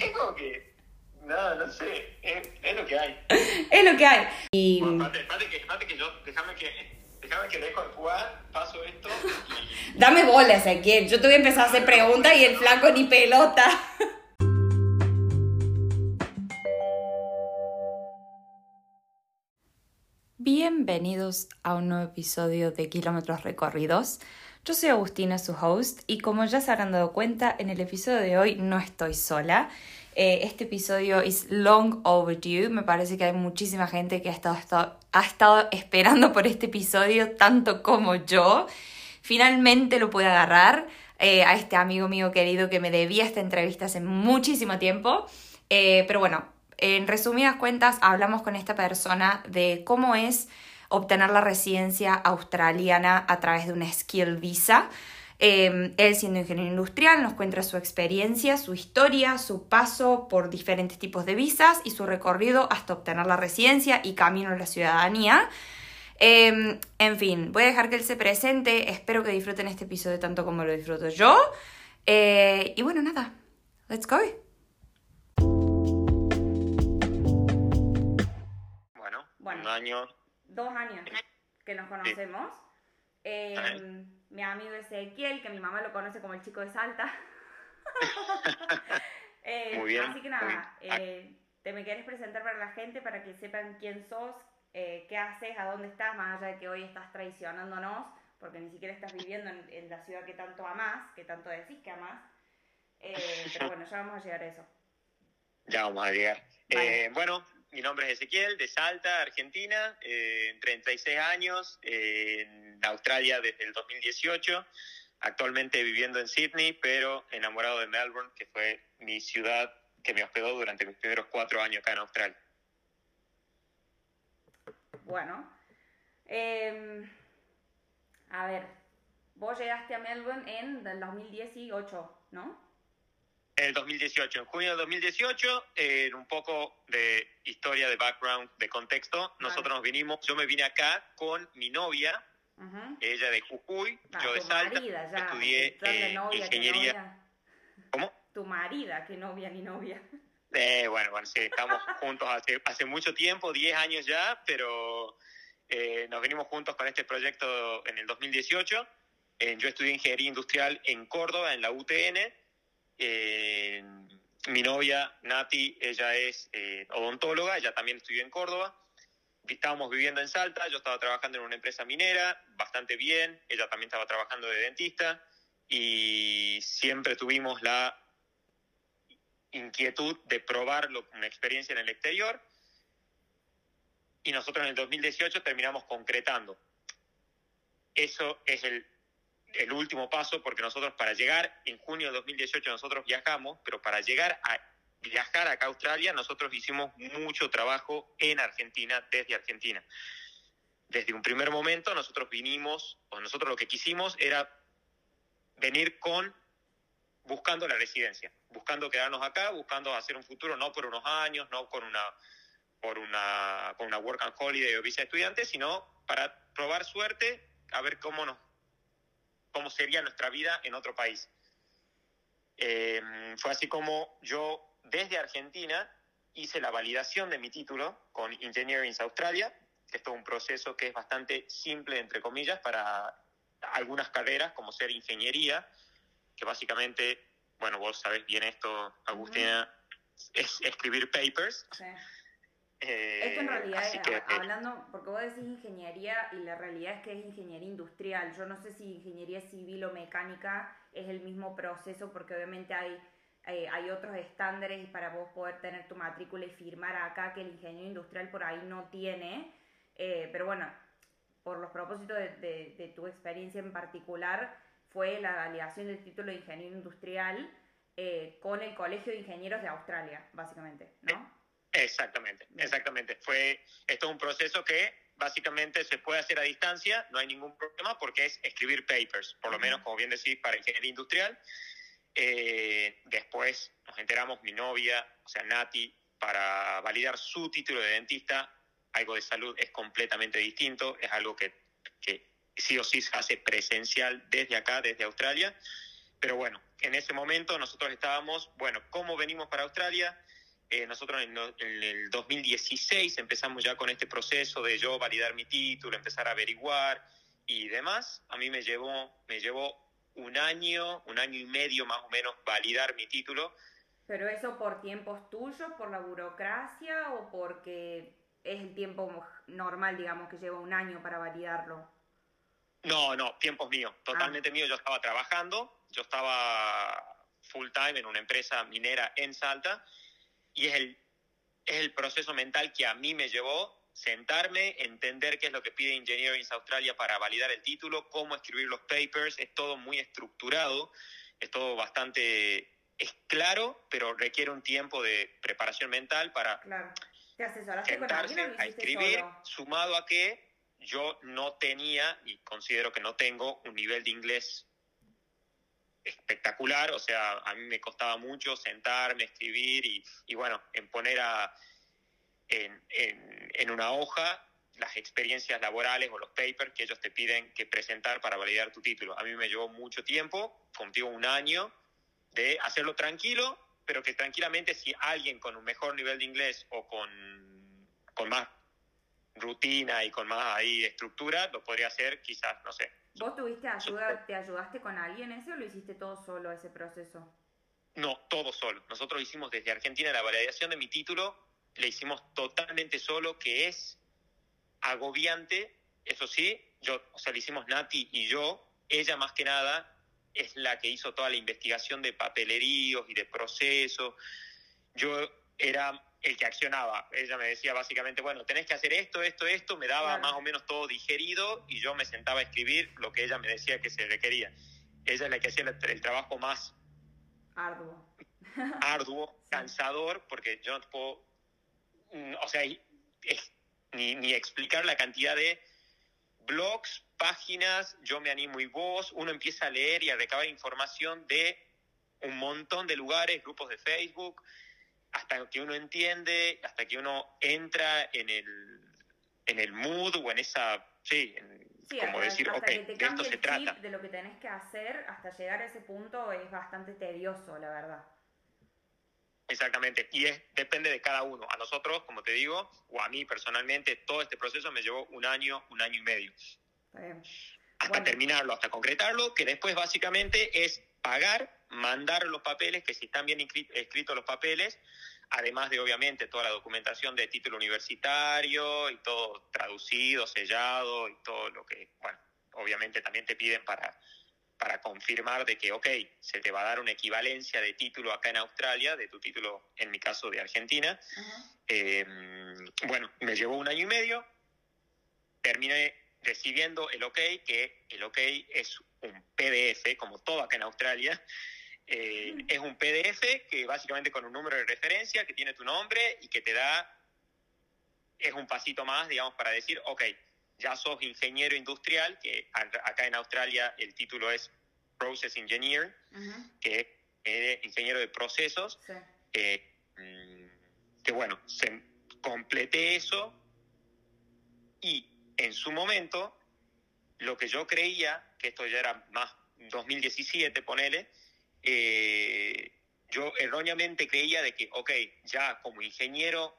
es como que, no, no sé, es, es lo que hay. Es lo que hay. Y Bueno, espérate, espérate que, espérate que yo, déjame que, déjame que dejo de jugar, paso esto y... dame bola, Ezequiel. Yo te voy a empezar a hacer preguntas y el flaco ni pelota. Bienvenidos a un nuevo episodio de Kilómetros Recorridos. Yo soy Agustina, su host, y como ya se habrán dado cuenta, en el episodio de hoy no estoy sola. Eh, este episodio es long overdue. Me parece que hay muchísima gente que ha estado, ha estado esperando por este episodio, tanto como yo. Finalmente lo pude agarrar eh, a este amigo mío querido que me debía esta entrevista hace muchísimo tiempo. Eh, pero bueno, en resumidas cuentas, hablamos con esta persona de cómo es obtener la residencia australiana a través de una skill visa. Eh, él siendo ingeniero industrial nos cuenta su experiencia, su historia, su paso por diferentes tipos de visas y su recorrido hasta obtener la residencia y camino a la ciudadanía. Eh, en fin, voy a dejar que él se presente. Espero que disfruten este episodio tanto como lo disfruto yo. Eh, y bueno, nada, let's go. Bueno, Bueno. un año... dos años que nos conocemos. Eh, Ajá. mi amigo Ezequiel, que mi mamá lo conoce como el chico de Salta. Eh, Muy bien, Así que muy nada, bien. Eh, te me quieres presentar para la gente para que sepan quién sos, eh, qué haces, a dónde estás, más allá de que hoy estás traicionándonos, porque ni siquiera estás viviendo en, en la ciudad que tanto amás, que tanto decís que amás. Pero bueno, ya vamos a llegar a eso. Ya vamos a llegar. Vale. Bueno, mi nombre es Ezequiel, de Salta, Argentina, eh, 36 años, eh, en Australia desde el 2018, actualmente viviendo en Sydney, pero enamorado de Melbourne, que fue mi ciudad que me hospedó durante mis primeros cuatro años acá en Australia. Bueno, eh, a ver, vos llegaste a Melbourne en el 2018, ¿no? En el 2018, en junio del 2018, eh, en un poco de historia, de background, de contexto, nosotros Vale. nos vinimos, yo me vine acá con mi novia, ella de Jujuy, Ah, yo de Salta, marida ya, estudié eh, novia, ingeniería. ¿Cómo? Tu marida, que novia ni novia. Eh, bueno, bueno, sí, estamos juntos hace, hace mucho tiempo, 10 años ya, pero eh, nos venimos juntos con este proyecto en el 2018. Eh, yo estudié ingeniería industrial en Córdoba, en la UTN. Eh, mi novia, Nati, ella es eh, odontóloga, ella también estudió en Córdoba. Estábamos viviendo en Salta, yo estaba trabajando en una empresa minera, bastante bien, ella también estaba trabajando de dentista y siempre tuvimos la inquietud de probar lo- una experiencia en el exterior y nosotros en el 2018 terminamos concretando. Eso es el, el último paso porque nosotros para llegar, en junio de 2018 nosotros viajamos, pero para llegar a viajar acá a Australia nosotros hicimos mucho trabajo en Argentina, desde Argentina. Desde un primer momento nosotros vinimos, o nosotros lo que quisimos era venir con buscando la residencia, buscando quedarnos acá, buscando hacer un futuro no por unos años, no con una por una con una work and holiday o visa de estudiante, sino para probar suerte a ver cómo nos cómo sería nuestra vida en otro país. Eh, fue así como yo desde Argentina hice la validación de mi título con Engineering Australia, que es todo un proceso que es bastante simple, entre comillas, para algunas carreras como ser ingeniería, que básicamente, bueno, vos sabés bien esto, Agustina, es escribir papers. Sí. Eh, Esto en realidad, así eh, que, a- hablando, porque vos decís ingeniería y la realidad es que es ingeniería industrial. Yo no sé si ingeniería civil o mecánica es el mismo proceso, porque obviamente hay, eh, hay otros estándares para vos poder tener tu matrícula y firmar acá que el ingeniero industrial por ahí no tiene. Eh, pero bueno, por los propósitos de, de- de tu experiencia en particular, fue la validación del título de ingeniero industrial con el Colegio de Ingenieros de Australia, básicamente, ¿no? Exactamente, exactamente. Fue, esto es un proceso que básicamente se puede hacer a distancia, no hay ningún problema porque es escribir papers, por lo menos, como bien decís, para ingeniería industrial. Eh, después nos enteramos, mi novia, o sea, Nati, para validar su título de dentista, algo de salud es completamente distinto, es algo que, que sí o sí se hace presencial desde acá, desde Australia. pero bueno, en ese momento nosotros estábamos, bueno, ¿cómo venimos para Australia? Eh, nosotros en, el 2016 empezamos ya con este proceso de yo validar mi título, empezar a averiguar y demás. A mí me llevó, me llevó un año, un año y medio más o menos validar mi título. ¿Pero eso por tiempos tuyos, por la burocracia o porque es el tiempo normal, digamos, que lleva un año para validarlo? No, no, tiempos míos, totalmente ah. mío. Yo estaba trabajando, yo estaba full time en una empresa minera en Salta y es el, es el proceso mental que a mí me llevó sentarme, entender qué es lo que pide Engineering Australia para validar el título, cómo escribir los papers, es todo muy estructurado, es todo bastante, es claro, pero requiere un tiempo de preparación mental para claro. ¿Te asesoraste sentarse con a escribir, sumado a que yo no tenía y considero que no tengo un nivel de inglés espectacular, o sea, a mí me costaba mucho sentarme, escribir y, y bueno, en poner a en, una hoja las experiencias laborales o los papers que ellos te piden que presentar para validar tu título. A mí me llevó mucho tiempo, contigo un año, de hacerlo tranquilo, pero que tranquilamente si alguien con un mejor nivel de inglés o con, con más rutina y con más ahí estructura, lo podría hacer quizás, no sé. ¿Vos tuviste ayuda, te ayudaste con alguien ese o lo hiciste todo solo ese proceso? No, todo solo. Nosotros hicimos desde Argentina la validación de mi título le hicimos totalmente solo, que es agobiante, eso sí, yo, o sea, le hicimos Nati y yo, ella más que nada es la que hizo toda la investigación de papeleríos y de procesos. Yo era el que accionaba. Ella me decía básicamente, bueno, tenés que hacer esto, esto, esto, me daba más o menos todo digerido y yo me sentaba a escribir lo que ella me decía que se requería. Ella es la que hacía el, trabajo más arduo, arduo cansador, porque yo no puedo Mm, o sea, ni, ni explicar la cantidad de blogs, páginas, yo me animo y vos, uno empieza a leer y a recabar información de un montón de lugares, grupos de Facebook, hasta que uno entiende, hasta que uno entra en el, en el mood o en esa, sí, como decir, ok, de esto se trata. De lo que tenés que hacer hasta llegar a ese punto es bastante tedioso, la verdad. Exactamente, y es, depende de cada uno. A nosotros, como te digo, o a mí personalmente, todo este proceso me llevó un año, un año y medio. Hasta terminarlo, hasta concretarlo, que después básicamente es pagar, mandar los papeles, que si están bien escritos los papeles, además de obviamente toda la documentación de título universitario y todo traducido, sellado y todo lo que, bueno, obviamente también te piden para para confirmar de que, ok, se te va a dar una equivalencia de título acá en Australia, de tu título, en mi caso, de Argentina. Em, bueno, me llevó un año y medio, terminé recibiendo el ok, que el ok es un PDF, como todo acá en Australia. Eh, es un PDF que básicamente con un número de referencia que tiene tu nombre y que te da, es un pasito más, digamos, para decir, ok, ya sos ingeniero industrial, que acá en Australia el título es Process Engineer, que es ingeniero de procesos, eh, mm, que bueno, se, completé eso y en su momento lo que yo creía, que esto ya era más 2017, ponele, eh, yo erróneamente creía de que, ok, ya como ingeniero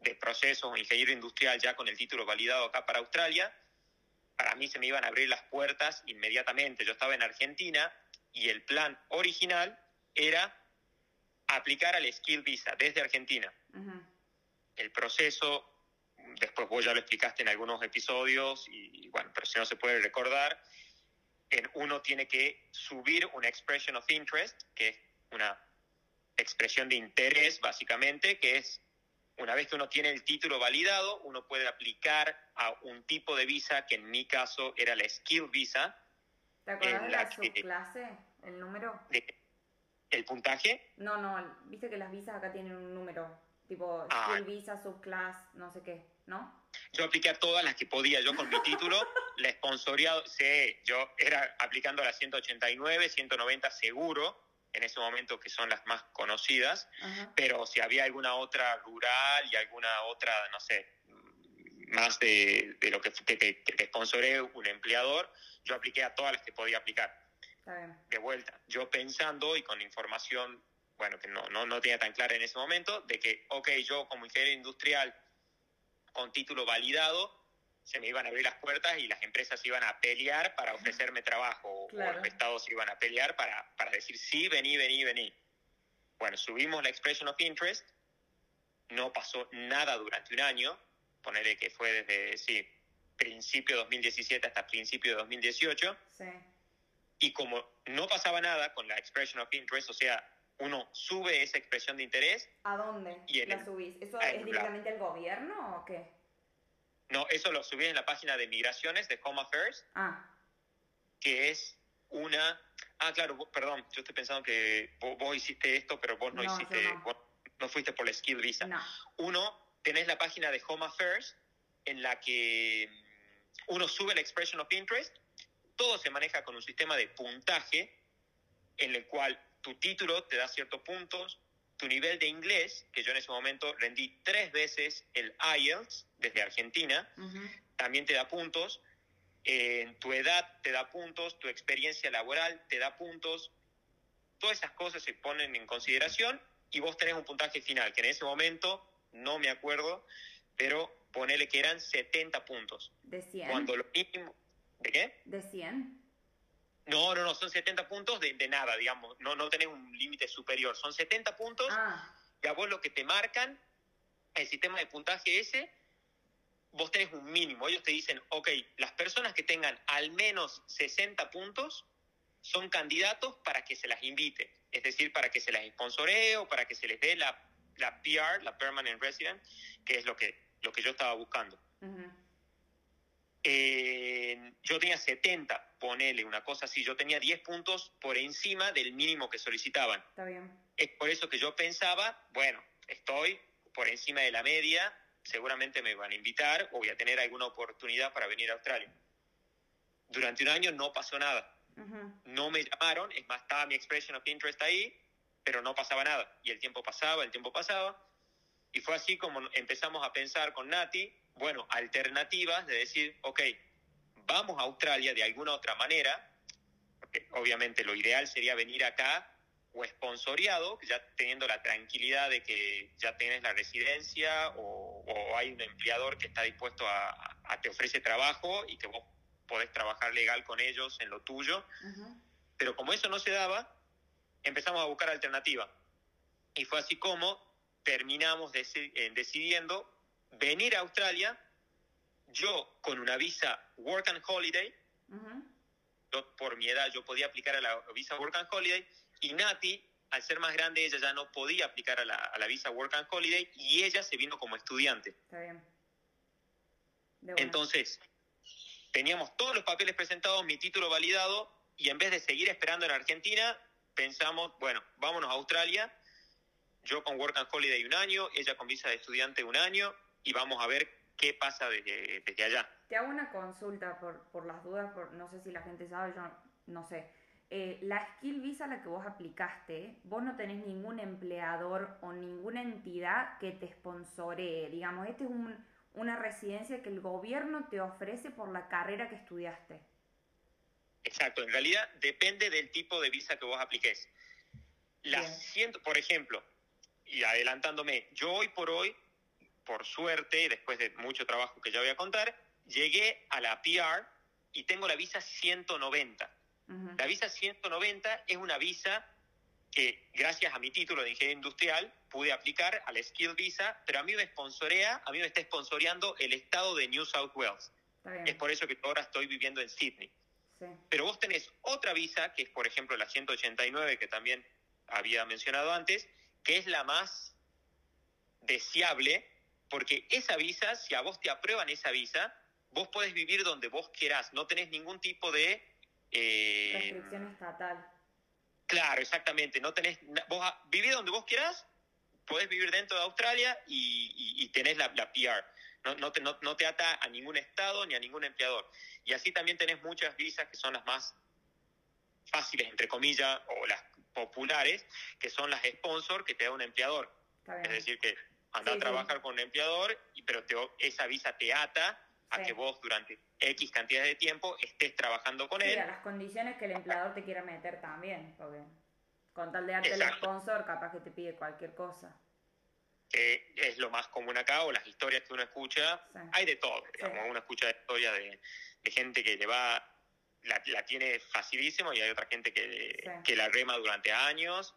de procesos, ingeniero industrial ya con el título validado acá para Australia, para mí se me iban a abrir las puertas inmediatamente. Yo estaba en Argentina y el plan original era aplicar al Skill Visa desde Argentina. El proceso, después vos ya lo explicaste en algunos episodios, y, bueno, pero si no se puede recordar, uno tiene que subir una expression of interest, que es una expresión de interés básicamente, que es una vez que uno tiene el título validado, uno puede aplicar a un tipo de visa que en mi caso era la Skill Visa. ¿Te acuerdas de la, subclase? ¿El número? ¿El puntaje? No, no, viste que las visas acá tienen un número, tipo ah. Skill Visa, subclass, no sé qué, ¿no? Yo apliqué a todas las que podía, yo con mi título, la sponsoriado, sí, yo era aplicando a las 189, 190 seguro, en ese momento que son las más conocidas, pero si había alguna otra rural y alguna otra, no sé, más de, lo que, que, que, un empleador, yo apliqué a todas las que podía aplicar. De vuelta, yo pensando y con información, bueno, que no, no, no tenía tan clara en ese momento, de que, ok, yo como ingeniero industrial con título validado, se me iban a abrir las puertas y las empresas iban a pelear para ofrecerme trabajo, o los estados iban a pelear para, para decir, sí, vení, vení, vení. Bueno, subimos la expression of interest, no pasó nada durante un año, ponerle que fue desde, sí, principio de 2017 hasta principio de 2018. Sí. Y como no pasaba nada con la expression of interest, o sea, uno sube esa expresión de interés. ¿A dónde la subís? ¿Eso es directamente al gobierno o qué? No, eso lo subí en la página de migraciones de Home Affairs. Ah. Que es una... Ah, claro, perdón, yo estoy pensando que vos, hiciste esto, pero vos no, hiciste... No. no fuiste por la Skill Visa. No. Uno, tenés la página de Home Affairs en la que mm, uno sube la expression of interest, todo se maneja con un sistema de puntaje en el cual tu título te da ciertos puntos, tu nivel de inglés, que yo en ese momento rendí tres veces el IELTS desde Argentina, también te da puntos, eh, tu edad te da puntos, tu experiencia laboral te da puntos, todas esas cosas se ponen en consideración y vos tenés un puntaje final, que en ese momento, no me acuerdo, pero ponele que eran 70 puntos. ¿De 100? Cuando lo mínimo... ¿De qué? ¿De 100? No, no, no, son 70 puntos de, nada, digamos, no, no tenés un límite superior, son 70 puntos ah. y a vos lo que te marcan, el sistema de puntaje ese, vos tenés un mínimo, ellos te dicen, ok, las personas que tengan al menos 60 puntos son candidatos para que se las invite, es decir, para que se las sponsoree o para que se les dé la, la PR, la Permanent Resident, que es lo que, lo que yo estaba buscando. Eh, yo tenía 70, ponele una cosa así, yo tenía 10 puntos por encima del mínimo que solicitaban. Está bien. Es por eso que yo pensaba, bueno, estoy por encima de la media, seguramente me van a invitar o voy a tener alguna oportunidad para venir a Australia. Durante un año no pasó nada. No me llamaron, es más, estaba mi expression of interest ahí, pero no pasaba nada. Y el tiempo pasaba, el tiempo pasaba. Y fue así como empezamos a pensar con Nati, bueno, alternativas de decir, ok, vamos a Australia de alguna otra manera, porque obviamente lo ideal sería venir acá o esponsoreado, ya teniendo la tranquilidad de que ya tienes la residencia o, hay un empleador que está dispuesto a, te ofrece trabajo y que vos podés trabajar legal con ellos en lo tuyo. Pero como eso no se daba, empezamos a buscar alternativa. Y fue así como terminamos eh, decidiendo venir a Australia, yo con una visa Work and Holiday, por mi edad yo podía aplicar a la visa Work and Holiday, y Nati, al ser más grande, ella ya no podía aplicar a la, visa Work and Holiday, y ella se vino como estudiante. Está bien. Entonces, teníamos todos los papeles presentados, mi título validado, y en vez de seguir esperando en Argentina, pensamos, bueno, vámonos a Australia, yo con Work and Holiday un año, ella con visa de estudiante un año, y vamos a ver qué pasa desde, allá. Te hago una consulta por, por las dudas, por, no sé si la gente sabe, yo no sé. Eh, la skill visa a la que vos aplicaste, vos no tenés ningún empleador o ninguna entidad que te sponsoree. Digamos, esta es una residencia que el gobierno te ofrece por la carrera que estudiaste. Exacto, en realidad depende del tipo de visa que vos apliques. La siento, por ejemplo, y adelantándome, yo hoy por hoy por suerte, después de mucho trabajo que ya voy a contar, llegué a la PR y tengo la visa 190. La visa 190 es una visa que gracias a mi título de ingeniero industrial pude aplicar a la Skill Visa, pero a mí me sponsorea, a mí me está sponsoreando el estado de New South Wales. Es por eso que ahora estoy viviendo en Sydney. Pero vos tenés otra visa, que es por ejemplo la 189, que también había mencionado antes, que es la más deseable porque esa visa, si a vos te aprueban esa visa, vos podés vivir donde vos querás, no tenés ningún tipo de... Eh, Restricción estatal. Claro, exactamente, no tenés... Vos vivís donde vos querás, podés vivir dentro de Australia y, tenés la, PR. No, no, te, no, te ata a ningún estado ni a ningún empleador. Y así también tenés muchas visas que son las más fáciles, entre comillas, o las populares, que son las sponsor que te da un empleador. Es decir, que anda a trabajar con un empleador, pero te, esa visa te ata a que vos durante X cantidad de tiempo estés trabajando con él. a las condiciones que el empleador te quiera meter también, porque con tal de darte el sponsor, capaz que te pide cualquier cosa. Que es lo más común acá, o las historias que uno escucha, hay de todo, digamos, uno escucha historias de, de gente que le va la, la, tiene facilísimo y hay otra gente que, que la rema durante años.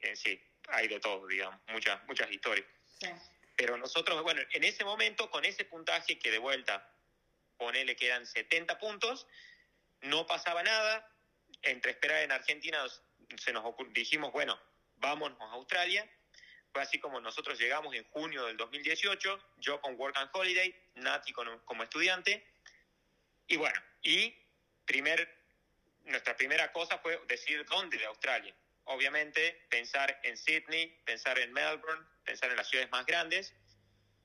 Eh, sí, hay de todo, digamos, muchas, muchas historias. Pero nosotros, bueno, en ese momento, con ese puntaje que de vuelta, ponele quedan 70 puntos, no pasaba nada. Entre esperar en Argentina, se nos dijimos, bueno, vámonos a Australia. Fue así como nosotros llegamos en junio del 2018, yo con Work and Holiday, Nati como estudiante. Y bueno, y primer, nuestra primera cosa fue decir dónde de Australia obviamente pensar en Sydney, pensar en Melbourne, pensar en las ciudades más grandes,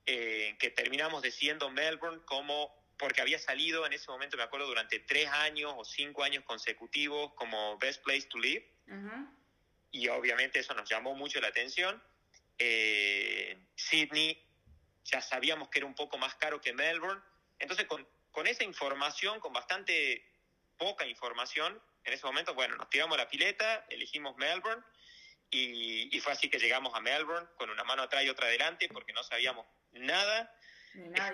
eh, que terminamos decidiendo Melbourne como, porque había salido en ese momento, me acuerdo, durante tres años o cinco años consecutivos como Best Place to Live, y obviamente eso nos llamó mucho la atención. Eh, Sydney ya sabíamos que era un poco más caro que Melbourne, entonces con, con esa información, con bastante poca información, en ese momento, bueno, nos tiramos la pileta, elegimos Melbourne y, fue así que llegamos a Melbourne con una mano atrás y otra adelante porque no sabíamos nada.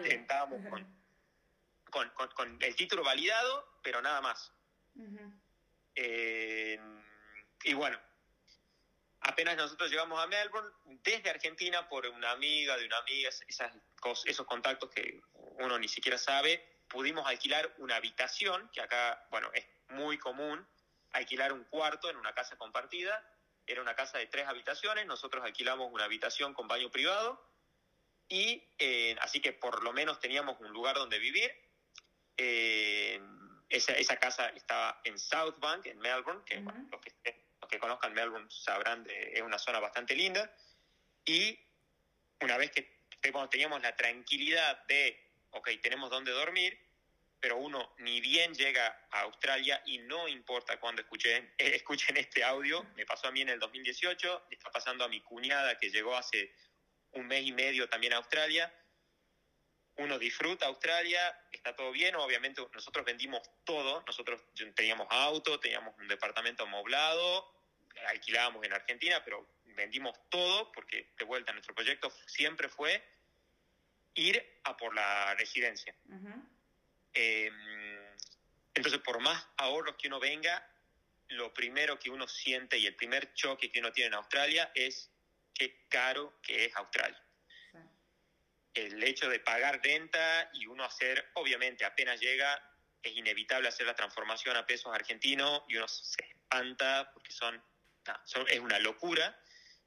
Estábamos con, con, el título validado, pero nada más. Eh, y bueno, apenas nosotros llegamos a Melbourne, desde Argentina, por una amiga de una amiga, esas, esos contactos que uno ni siquiera sabe, pudimos alquilar una habitación, que acá, bueno, es muy común alquilar un cuarto en una casa compartida. Era una casa de tres habitaciones, nosotros alquilamos una habitación con baño privado y eh, así que por lo menos teníamos un lugar donde vivir. Eh, esa, esa, casa estaba en South Bank, en Melbourne, que los, que los que conozcan Melbourne sabrán, de, es una zona bastante linda. Y una vez que teníamos la tranquilidad de, ok, tenemos donde dormir, pero uno ni bien llega a Australia y no importa cuando escuchen, escuchen este audio, me pasó a mí en el 2018, está pasando a mi cuñada que llegó hace un mes y medio también a Australia, uno disfruta Australia, está todo bien, obviamente nosotros vendimos todo, nosotros teníamos auto, teníamos un departamento amoblado, alquilábamos en Argentina, pero vendimos todo porque de vuelta nuestro proyecto siempre fue ir a por la residencia. Em, entonces, por más ahorros que uno venga, lo primero que uno siente y el primer choque que uno tiene en Australia es qué caro que es Australia. El hecho de pagar renta y uno hacer, obviamente, apenas llega, es inevitable hacer la transformación a pesos argentinos y uno se espanta porque son, son es una locura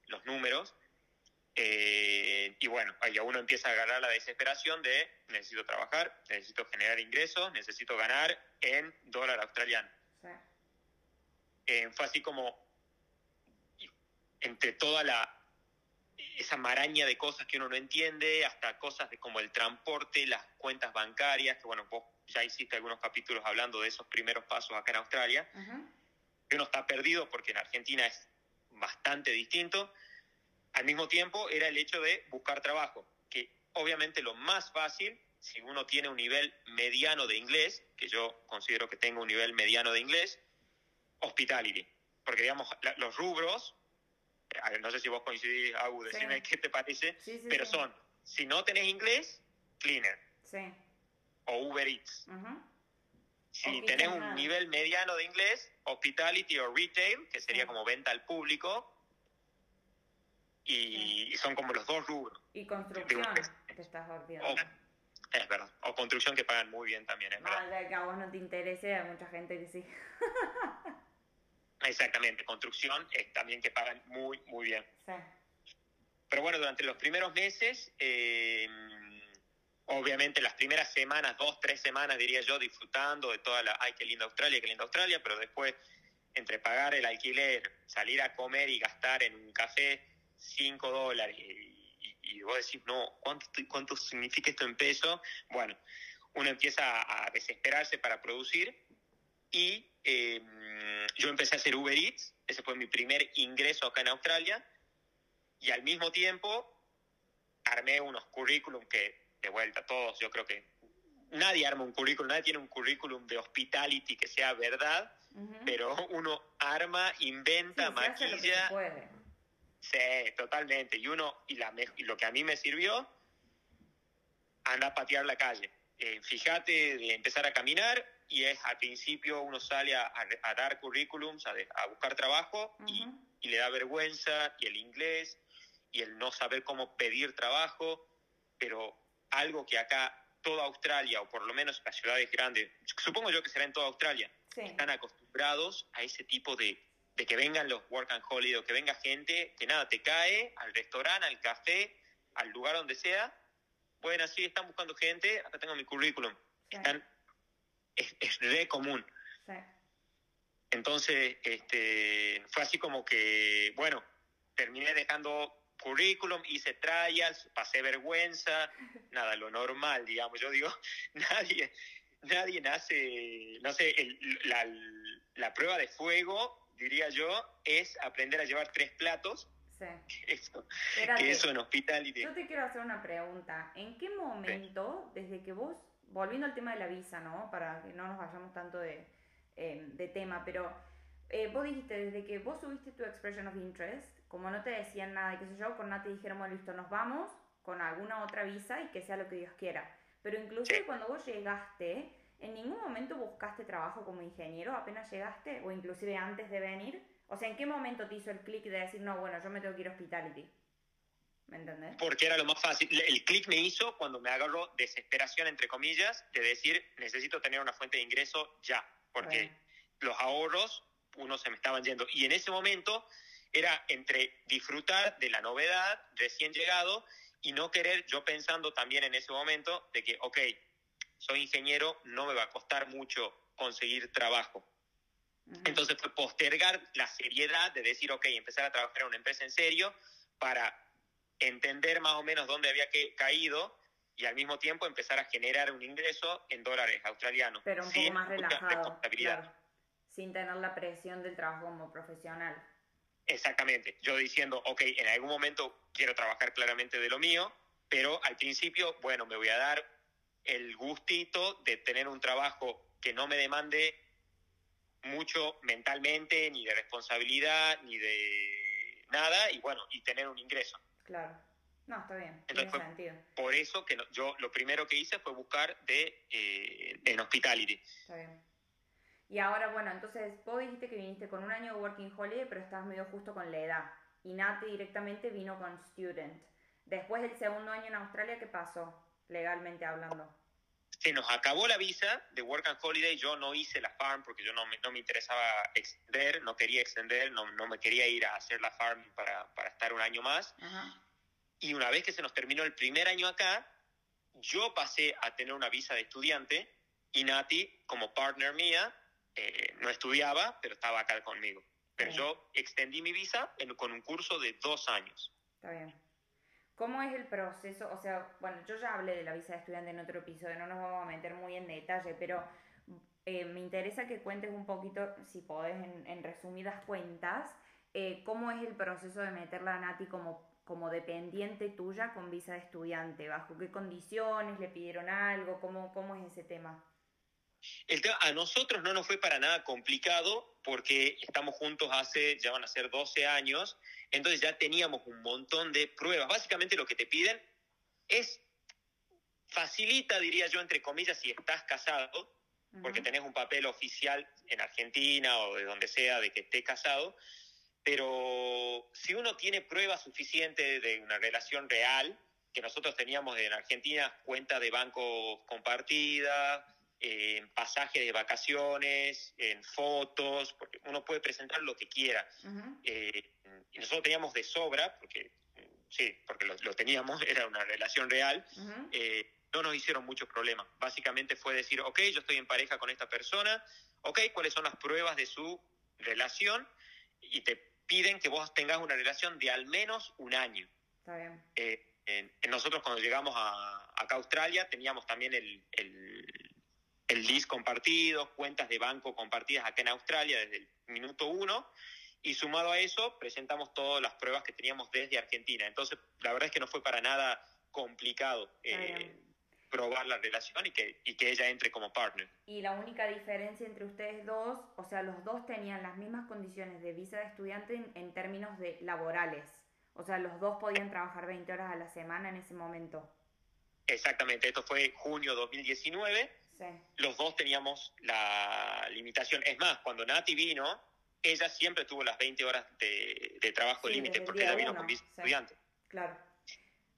los números eh, y bueno, ahí uno empieza a agarrar la desesperación de necesito trabajar, necesito generar ingresos, necesito ganar en dólar australiano. Eh, fue así como entre toda la esa maraña de cosas que uno no entiende, hasta cosas de como el transporte, las cuentas bancarias, que bueno, vos ya hiciste algunos capítulos hablando de esos primeros pasos acá en Australia, que uno está perdido porque en Argentina es bastante distinto al mismo tiempo era el hecho de buscar trabajo, que obviamente lo más fácil, si uno tiene un nivel mediano de inglés, que yo considero que tengo un nivel mediano de inglés, hospitality. Porque digamos, los rubros, no sé si vos coincidís, Agu, decime qué te parece, pero son, si no tenés inglés, cleaner. O Uber Eats. Si tenés un nivel mediano de inglés, hospitality o retail, que sería como venta al público, y, son como los dos rubros. Y construcción, te estás olvidando. Es verdad, o construcción que pagan muy bien también, es verdad. Que a vos no te interese, hay mucha gente que sí. Exactamente, construcción es también que pagan muy, muy bien. Sí. Pero bueno, durante los primeros meses, eh, obviamente las primeras semanas, dos, tres semanas diría yo, disfrutando de toda la, ay, qué linda Australia, qué linda Australia, pero después, entre pagar el alquiler, salir a comer y gastar en un café, 5 dólares y, y, vos decís, no, ¿cuánto, ¿cuánto significa esto en peso? Bueno, uno empieza a, desesperarse para producir y em, yo empecé a hacer Uber Eats, ese fue mi primer ingreso acá en Australia y al mismo tiempo armé unos currículum que de vuelta todos, yo creo que nadie arma un currículum, nadie tiene un currículum de hospitality que sea verdad, pero uno arma, inventa, maquilla. Sí, totalmente. Y uno, y, la, y lo que a mí me sirvió, anda a patear la calle. Eh, fíjate de empezar a caminar y es al principio uno sale a, dar currículums, a, buscar trabajo y, y, le da vergüenza y el inglés y el no saber cómo pedir trabajo, pero algo que acá toda Australia, o por lo menos las ciudades grandes, supongo yo que será en toda Australia, están acostumbrados a ese tipo de, de que vengan los work and holiday o que venga gente que nada, te cae al restaurante, al café, al lugar donde sea. Bueno, sí, están buscando gente, acá tengo mi currículum. Están, es, es re común. Entonces, este, fue así como que, bueno, terminé dejando currículum, hice trials, pasé vergüenza, nada, lo normal, digamos. Yo digo, nadie, nadie nace, no sé, la, la, prueba de fuego, diría yo, es aprender a llevar tres platos. Sí. Eso, que eso en hospitality. Yo te quiero hacer una pregunta. ¿En qué momento, desde que vos, volviendo al tema de la visa, ¿no? Para que no nos vayamos tanto de, eh, de tema, pero eh, vos dijiste, desde que vos subiste tu expression of interest, como no te decían nada y qué sé yo, con nada te dijeron, bueno, listo, nos vamos con alguna otra visa y que sea lo que Dios quiera. Pero incluso cuando vos llegaste, ¿en ningún momento buscaste trabajo como ingeniero apenas llegaste? O inclusive antes de venir. O sea, ¿en qué momento te hizo el clic de decir, no, bueno, yo me tengo que ir a hospitality? ¿Me entendés? Porque era lo más fácil. El clic me hizo cuando me agarró desesperación, entre comillas, de decir, necesito tener una fuente de ingreso ya. Porque los ahorros, uno se me estaban yendo. Y en ese momento era entre disfrutar de la novedad recién llegado y no querer, yo pensando también en ese momento, de que, ok, soy ingeniero, no me va a costar mucho conseguir trabajo. Entonces fue postergar la seriedad de decir, ok, empezar a trabajar en una empresa en serio para entender más o menos dónde había que, caído y al mismo tiempo empezar a generar un ingreso en dólares australianos. Pero un poco más relajado. sin tener la presión del trabajo como profesional. Exactamente, yo diciendo, ok, en algún momento quiero trabajar claramente de lo mío, pero al principio, bueno, me voy a dar el gustito de tener un trabajo que no me demande mucho mentalmente, ni de responsabilidad, ni de nada, y bueno, y tener un ingreso. Claro. No, está bien. tiene sentido. Por eso que yo lo primero que hice fue buscar de eh, en hospitality. Está bien. Y ahora, bueno, entonces vos dijiste que viniste con un año de Working Holiday, pero estabas medio justo con la edad. Y Nati directamente vino con Student. Después del segundo año en Australia, ¿qué pasó, legalmente hablando? Se nos acabó la visa de Work and Holiday. Yo no hice la farm porque yo no me, no me interesaba extender, no quería extender, no, no me quería ir a hacer la farm para, para estar un año más. Y una vez que se nos terminó el primer año acá, yo pasé a tener una visa de estudiante y Nati, como partner mía, eh, no estudiaba, pero estaba acá conmigo. Pero yo extendí mi visa con un curso de dos años. Está bien. ¿Cómo es el proceso? O sea, bueno, yo ya hablé de la visa de estudiante en otro episodio, no nos vamos a meter muy en detalle, pero eh, me interesa que cuentes un poquito, si podés, en, resumidas cuentas, eh, cómo es el proceso de meterla a Nati como, como dependiente tuya con visa de estudiante, bajo qué condiciones, le pidieron algo, cómo, cómo es ese tema. El a nosotros no nos fue para nada complicado porque estamos juntos hace, ya van a ser 12 años, entonces ya teníamos un montón de pruebas. Básicamente lo que te piden es, facilita, diría yo, entre comillas, si estás casado, porque tenés un papel oficial en Argentina o de donde sea de que estés casado, pero si uno tiene pruebas suficientes de una relación real, que nosotros teníamos en Argentina, cuenta de banco compartida, en pasajes de vacaciones, en fotos, porque uno puede presentar lo que quiera. Eh, y nosotros teníamos de sobra, porque sí, porque lo, teníamos, era una relación real, eh, no nos hicieron muchos problemas. Básicamente fue decir, ok, yo estoy en pareja con esta persona, ok, ¿cuáles son las pruebas de su relación? Y te piden que vos tengas una relación de al menos un año. Está bien. Eh, nosotros cuando llegamos a, acá a Australia teníamos también el el list compartido, cuentas de banco compartidas acá en Australia desde el minuto uno, y sumado a eso presentamos todas las pruebas que teníamos desde Argentina. Entonces, la verdad es que no fue para nada complicado. Eh, probar la relación y que, y que ella entre como partner. Y la única diferencia entre ustedes dos, o sea, los dos tenían las mismas condiciones de visa de estudiante en, en términos de laborales. O sea, los dos podían trabajar 20 horas a la semana en ese momento. Exactamente, esto fue junio 2019. Sí. Los dos teníamos la limitación. Es más, cuando Nati vino, ella siempre tuvo las 20 horas de, de trabajo Sí, límite porque ella vino uno, con visa sí. estudiante. Claro.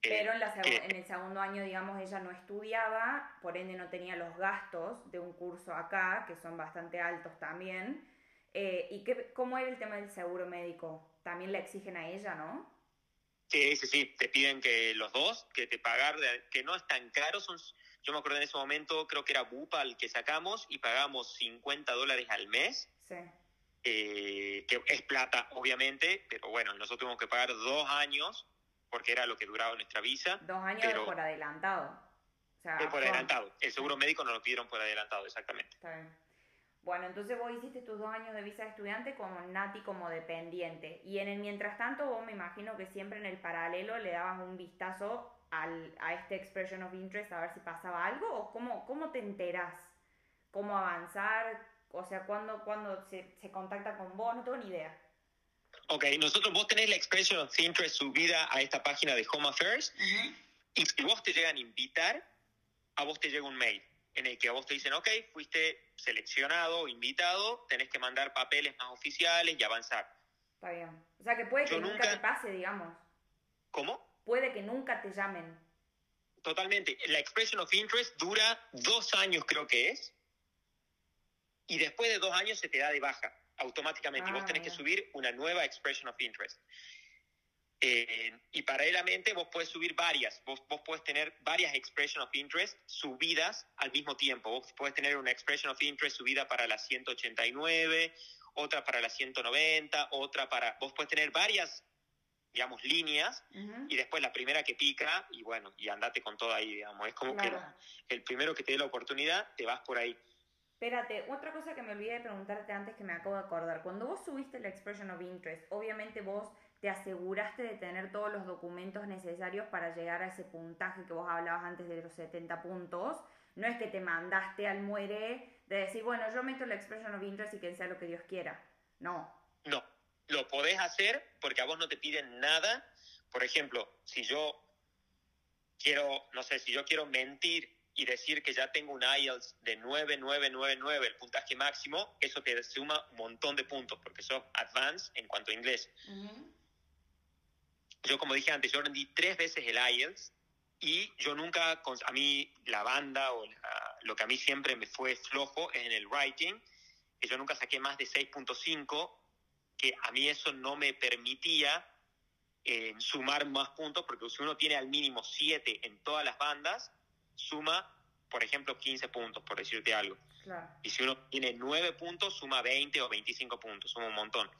Eh, Pero en, la en el segundo año, digamos, ella no estudiaba, por ende no tenía los gastos de un curso acá, que son bastante altos también. Eh, ¿Y qué, cómo era el tema del seguro médico? También le exigen a ella, ¿no? Sí, sí, sí, te piden que los dos, que te pagar, que no es tan caro, son, yo me acuerdo en ese momento, creo que era Bupa el que sacamos y pagamos 50 dólares al mes, Sí. eh, que es plata, obviamente, pero bueno, nosotros tuvimos que pagar dos años, porque era lo que duraba nuestra visa, Dos años Pero- por adelantado. O sea, eh, por adelantado. El seguro médico nos lo pidieron por adelantado, exactamente. Está bien. Bueno, entonces vos hiciste tus dos años de visa de estudiante como Nati como dependiente. Y en el mientras tanto, vos me imagino que siempre en el paralelo le dabas un vistazo al, a este expression of interest a ver si pasaba algo o cómo, cómo te enterás, cómo avanzar, o sea, cuándo, cuándo se, se contacta con vos, no tengo ni idea. Ok, nosotros, vos tenés la expression of interest subida a esta página de Home Affairs y si vos te llegan a invitar, a vos te llega un mail en el que a vos te dicen, ok, fuiste seleccionado, invitado, tenés que mandar papeles más oficiales y avanzar. Está bien. O sea, que puede que Yo nunca nunca- te pase, digamos. ¿Cómo? Puede que nunca te llamen. Totalmente. La expression of interest dura dos años, creo que es, y después de dos años se te da de baja automáticamente. y Ah, vos tenés que subir una nueva expression of interest. Eh, y paralelamente vos puedes subir varias. Vos, vos puedes tener varias expression of interest subidas al mismo tiempo. Vos puedes tener una expression of interest subida para la 189, otra para la 190, otra para... Vos puedes tener varias, digamos, líneas y después la primera que pica y bueno, y andate con todo ahí, digamos. Es como Claro. que el primero que te dé la oportunidad, te vas por ahí. Espérate, otra cosa que me olvidé de preguntarte antes que me acabo de acordar. Cuando vos subiste la expression of interest, obviamente vos te aseguraste de tener todos los documentos necesarios para llegar a ese puntaje que vos hablabas antes de los 70 puntos. No es que te mandaste al muere de decir, bueno, yo meto la expression of interest y que sea lo que Dios quiera. No. No, lo podés hacer porque a vos no te piden nada. Por ejemplo, si yo quiero, no sé, si yo quiero mentir y decir que ya tengo un IELTS de 9999, el puntaje máximo, eso te suma un montón de puntos porque sos advanced en cuanto a inglés. Yo, como dije antes, yo rendí tres veces el IELTS y yo nunca, a mí la banda o la- lo que a mí siempre me fue flojo es en el writing, que yo nunca saqué más de 6.5, que a mí eso no me permitía eh, sumar más puntos, porque si uno tiene al mínimo 7 en todas las bandas, suma, por ejemplo, 15 puntos, por decirte algo. Claro. Y si uno tiene 9 puntos, suma 20 o 25 puntos, suma un montón.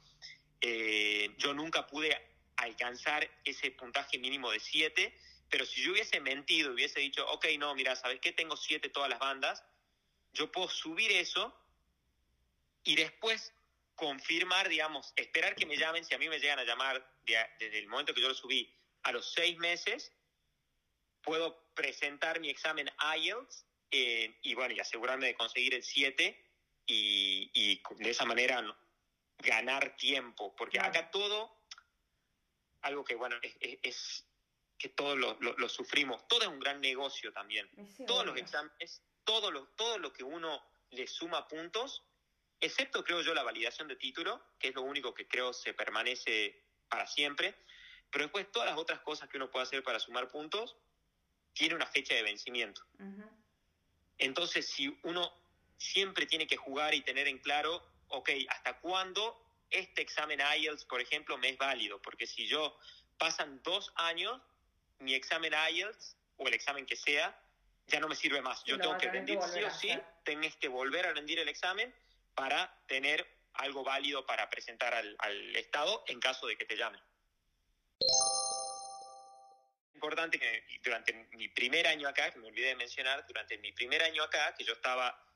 Eh, yo nunca pude alcanzar ese puntaje mínimo de 7, pero si yo hubiese mentido, hubiese dicho, ok, no, mira, ¿sabes qué? Tengo 7 todas las bandas, yo puedo subir eso y después confirmar, digamos, esperar que me llamen, si a mí me llegan a llamar de- desde el momento que yo lo subí a los 6 meses, puedo presentar mi examen IELTS eh, y bueno, y asegurarme de conseguir el 7 y, y de esa manera ganar tiempo, porque Claro. acá todo, algo que bueno, es, es- es que todos lo, lo- lo sufrimos, todo es un gran negocio también. Sí, todos los obvio. exámenes, todo lo, todo lo que uno le suma puntos, excepto creo yo la validación de título, que es lo único que creo se permanece para siempre, pero después todas las otras cosas que uno puede hacer para sumar puntos, tiene una fecha de vencimiento. Entonces, si uno siempre tiene que jugar y tener en claro, ok, ¿hasta cuándo este examen IELTS, por ejemplo, me es válido? Porque si yo pasan dos años, mi examen IELTS o el examen que sea, ya no me sirve más. Yo lo tengo que rendir sí o sí, tenés que volver a rendir el examen para tener algo válido para presentar al, al Estado en caso de que te llamen. Importante que durante mi primer año acá, que me olvidé de mencionar, durante mi primer año acá, que yo estaba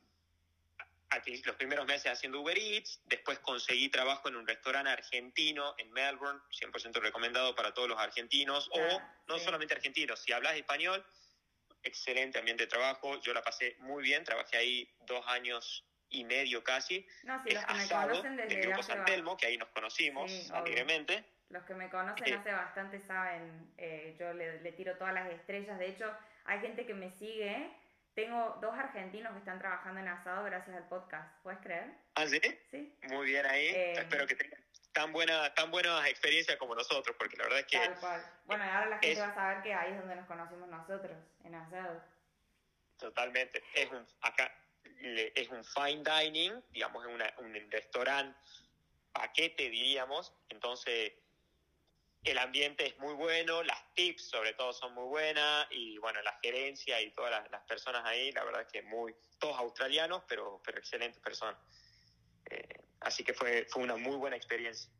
los primeros meses haciendo Uber Eats, después conseguí trabajo en un restaurante argentino en Melbourne, 100% recomendado para todos los argentinos, o no sí. solamente argentinos, si hablas español, excelente ambiente de trabajo, yo la pasé muy bien, trabajé ahí dos años y medio casi. No, sí, los que me conocen desde del grupo San Telmo, que ahí nos conocimos Sí, alegremente. Los que me conocen Eh. hace bastante saben, eh, yo le, le tiro todas las estrellas. De hecho, hay gente que me sigue. Tengo dos argentinos que están trabajando en asado gracias al podcast. ¿Puedes creer? ¿Ah, sí? Sí. Muy bien ahí. Eh. Espero que tengan tan, buena, tan buenas experiencias como nosotros, porque la verdad es que Tal cual. Bueno, ahora la gente es- va a saber que ahí es donde nos conocimos nosotros, en asado. totalmente es un, acá es un fine dining, digamos, es un restaurante paquete, diríamos. Entonces, el ambiente es muy bueno, las tips sobre todo son muy buenas y bueno, la gerencia y todas las, las personas ahí, la verdad es que muy, todos australianos, pero, pero excelentes personas. Eh, así que fue, fue una muy buena experiencia.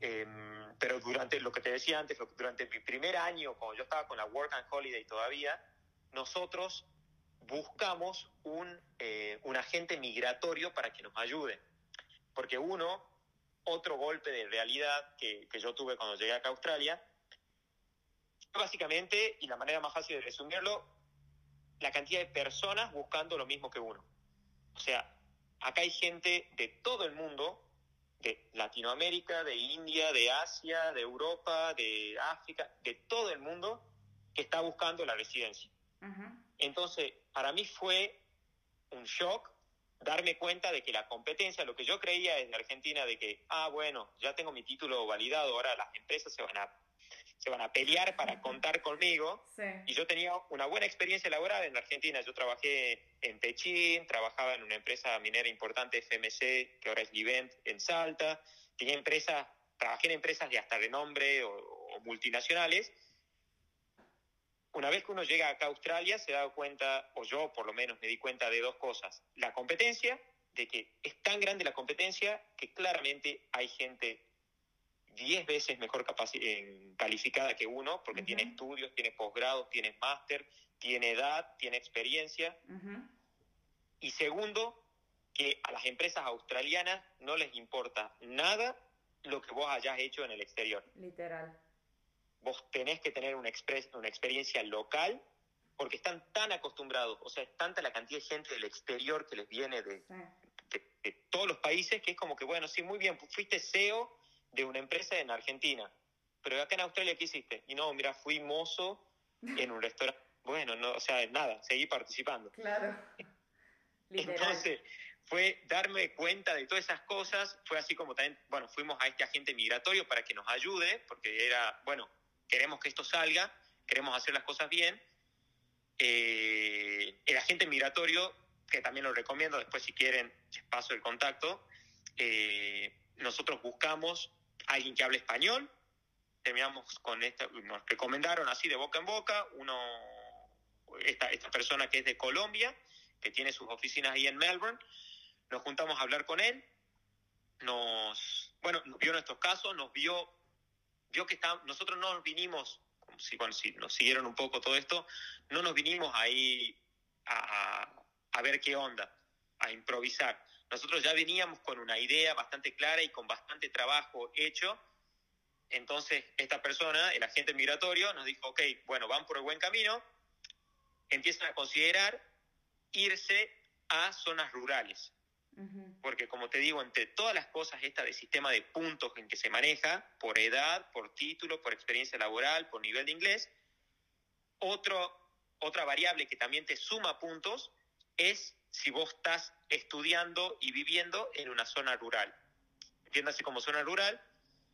Em, pero durante lo que te decía antes, durante mi primer año, cuando yo estaba con la Work and Holiday todavía, nosotros buscamos un, eh, un agente migratorio para que nos ayude. Porque uno, otro golpe de realidad que, que yo tuve cuando llegué acá a Australia, básicamente, y la manera más fácil de resumirlo, la cantidad de personas buscando lo mismo que uno. O sea, acá hay gente de todo el mundo, de Latinoamérica, de India, de Asia, de Europa, de África, de todo el mundo que está buscando la residencia. Entonces, para mí fue un shock darme cuenta de que la competencia, lo que yo creía desde Argentina, de que, ah, bueno, ya tengo mi título validado, ahora las empresas se van a, se van a pelear para contar conmigo. Sí. Y yo tenía una buena experiencia laboral en Argentina. Yo trabajé en Techín, trabajaba en una empresa minera importante, FMC, que ahora es Livent, en Salta. Tenía empresas, trabajé en empresas de hasta renombre o, o multinacionales. Una vez que uno llega acá a Australia, se da cuenta, o yo por lo menos me di cuenta de dos cosas. La competencia, de que es tan grande la competencia que claramente hay gente 10 veces mejor en- calificada que uno, porque tiene estudios, tiene posgrados, tiene máster, tiene edad, tiene experiencia. Y segundo, que a las empresas australianas no les importa nada lo que vos hayas hecho en el exterior. Literal. Vos tenés que tener una, expres- una experiencia local porque están tan acostumbrados, o sea, es tanta la cantidad de gente del exterior que les viene de, Sí. de, de todos los países que es como que, bueno, sí, muy bien, fuiste CEO de una empresa en Argentina, pero acá en Australia, ¿qué hiciste? Y no, mira, fui mozo en un restaurante. Bueno, no, o sea, nada, seguí participando. Claro. Literal. Entonces, fue darme cuenta de todas esas cosas, fue así como también, bueno, fuimos a este agente migratorio para que nos ayude, porque era, bueno, queremos que esto salga, queremos hacer las cosas bien. Eh, el agente migratorio, que también lo recomiendo, después si quieren, les paso el contacto, eh, nosotros buscamos a alguien que hable español, terminamos con esta, nos recomendaron así de boca en boca, uno, esta, esta persona que es de Colombia, que tiene sus oficinas ahí en Melbourne, nos juntamos a hablar con él, nos, bueno, nos vio nuestros casos, nos vio, vio que está, nosotros no nos vinimos, como si, bueno, si nos siguieron un poco todo esto, no nos vinimos ahí a, a- a ver qué onda, a improvisar. Nosotros ya veníamos con una idea bastante clara y con bastante trabajo hecho. Entonces, esta persona, el agente migratorio, nos dijo, ok, bueno, van por el buen camino, empiezan a considerar irse a zonas rurales. Porque como te digo, entre todas las cosas esta de sistema de puntos en que se maneja, por edad, por título, por experiencia laboral, por nivel de inglés, otro, otra variable que también te suma puntos es si vos estás estudiando y viviendo en una zona rural. Entiéndase como zona rural,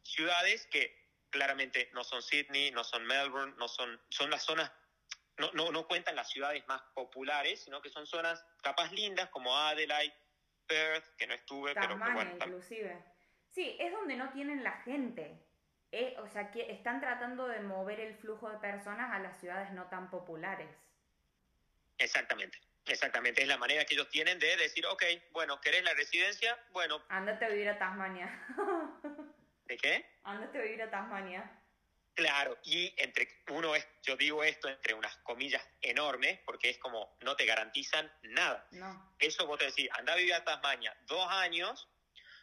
ciudades que claramente no son Sydney, no son Melbourne, no son, son las zonas, no, no, no cuentan las ciudades más populares, sino que son zonas capaz lindas como Adelaide, Perth, que no estuve, pero que Tasmania, bueno, inclusive. Sí, es donde no tienen la gente. Eh, o sea, que están tratando de mover el flujo de personas a las ciudades no tan populares. exactamente, exactamente, es la manera que ellos tienen de decir, ok, bueno, ¿querés la residencia? Bueno, Ándate a vivir a Tasmania. ¿de qué? Ándate a vivir a Tasmania. Claro, y entre uno es, yo digo esto entre unas comillas enormes, porque es como no te garantizan nada. No. Eso vos te decís, anda a vivir a Tasmania dos años,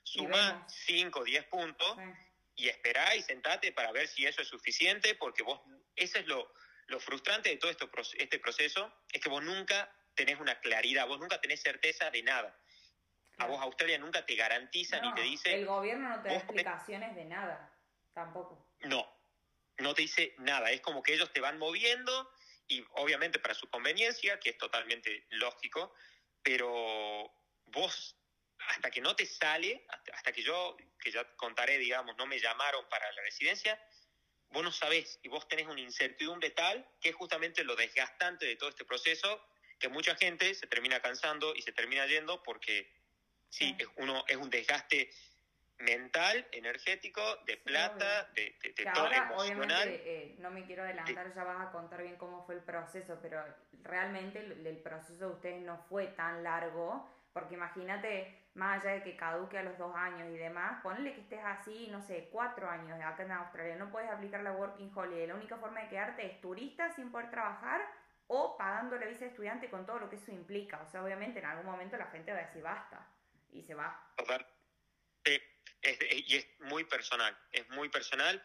suma vemos. 5 o 10 puntos Sí. y esperá y sentate para ver si eso es suficiente, porque vos, eso es lo, lo frustrante de todo esto, este proceso es que vos nunca tenés una claridad, vos nunca tenés certeza de nada. A vos Australia nunca te garantiza ni te dice... El gobierno no te da explicaciones de nada, tampoco. No, no te dice nada, es como que ellos te van moviendo y obviamente para su conveniencia, que es totalmente lógico, pero vos hasta que no te sale, hasta que yo, que ya contaré, digamos, no me llamaron para la residencia, vos no sabés y vos tenés una incertidumbre tal que es justamente lo desgastante de todo este proceso, que mucha gente se termina cansando y se termina yendo porque sí, Es, uno, es un desgaste mental, energético, de plata, de, todo emocional. Eh, no me quiero adelantar, ya vas a contar bien cómo fue el proceso, pero realmente el proceso de ustedes no fue tan largo porque imagínate, más allá de que caduque a los dos años y demás, ponle que estés así, no sé, cuatro años acá en Australia, no puedes aplicar la Working Holiday. La única forma de quedarte es turista sin poder trabajar o pagando la visa de estudiante con todo lo que eso implica. O sea, obviamente en algún momento la gente va a decir basta y se va. Sí, y es muy personal, es muy personal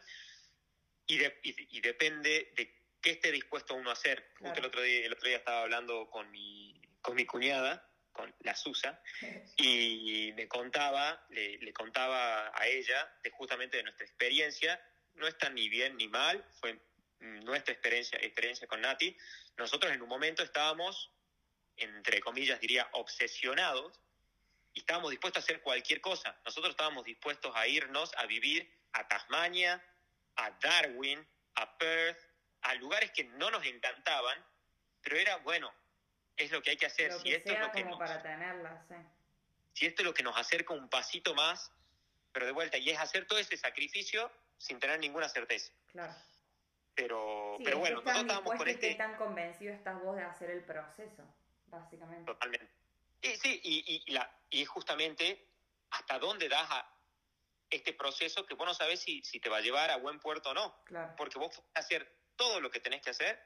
y, y, depende de qué esté dispuesto uno a hacer. Justo el otro día, el otro día estaba hablando con mi, con mi cuñada con la Susa, y me contaba, le, contaba a ella de justamente de nuestra experiencia, no está ni bien ni mal, fue nuestra experiencia, experiencia con Nati. Nosotros en un momento estábamos, entre comillas diría, obsesionados y estábamos dispuestos a hacer cualquier cosa. Nosotros estábamos dispuestos a irnos a vivir a Tasmania, a Darwin, a Perth, a lugares que no nos encantaban, pero era, bueno, es lo que hay que hacer. si esto es lo que nos, para tenerla, Si esto es lo que nos acerca un pasito más, pero de vuelta, y es hacer todo ese sacrificio sin tener ninguna certeza. Claro. Pero, pero bueno, nosotros estábamos con este... ¿Qué tan convencido estás vos de hacer el proceso, básicamente? Totalmente. Y, sí, y, y, la, y es justamente hasta dónde das a este proceso que vos no sabés si, si te va a llevar a buen puerto o no. Claro. Porque vos vas a hacer todo lo que tenés que hacer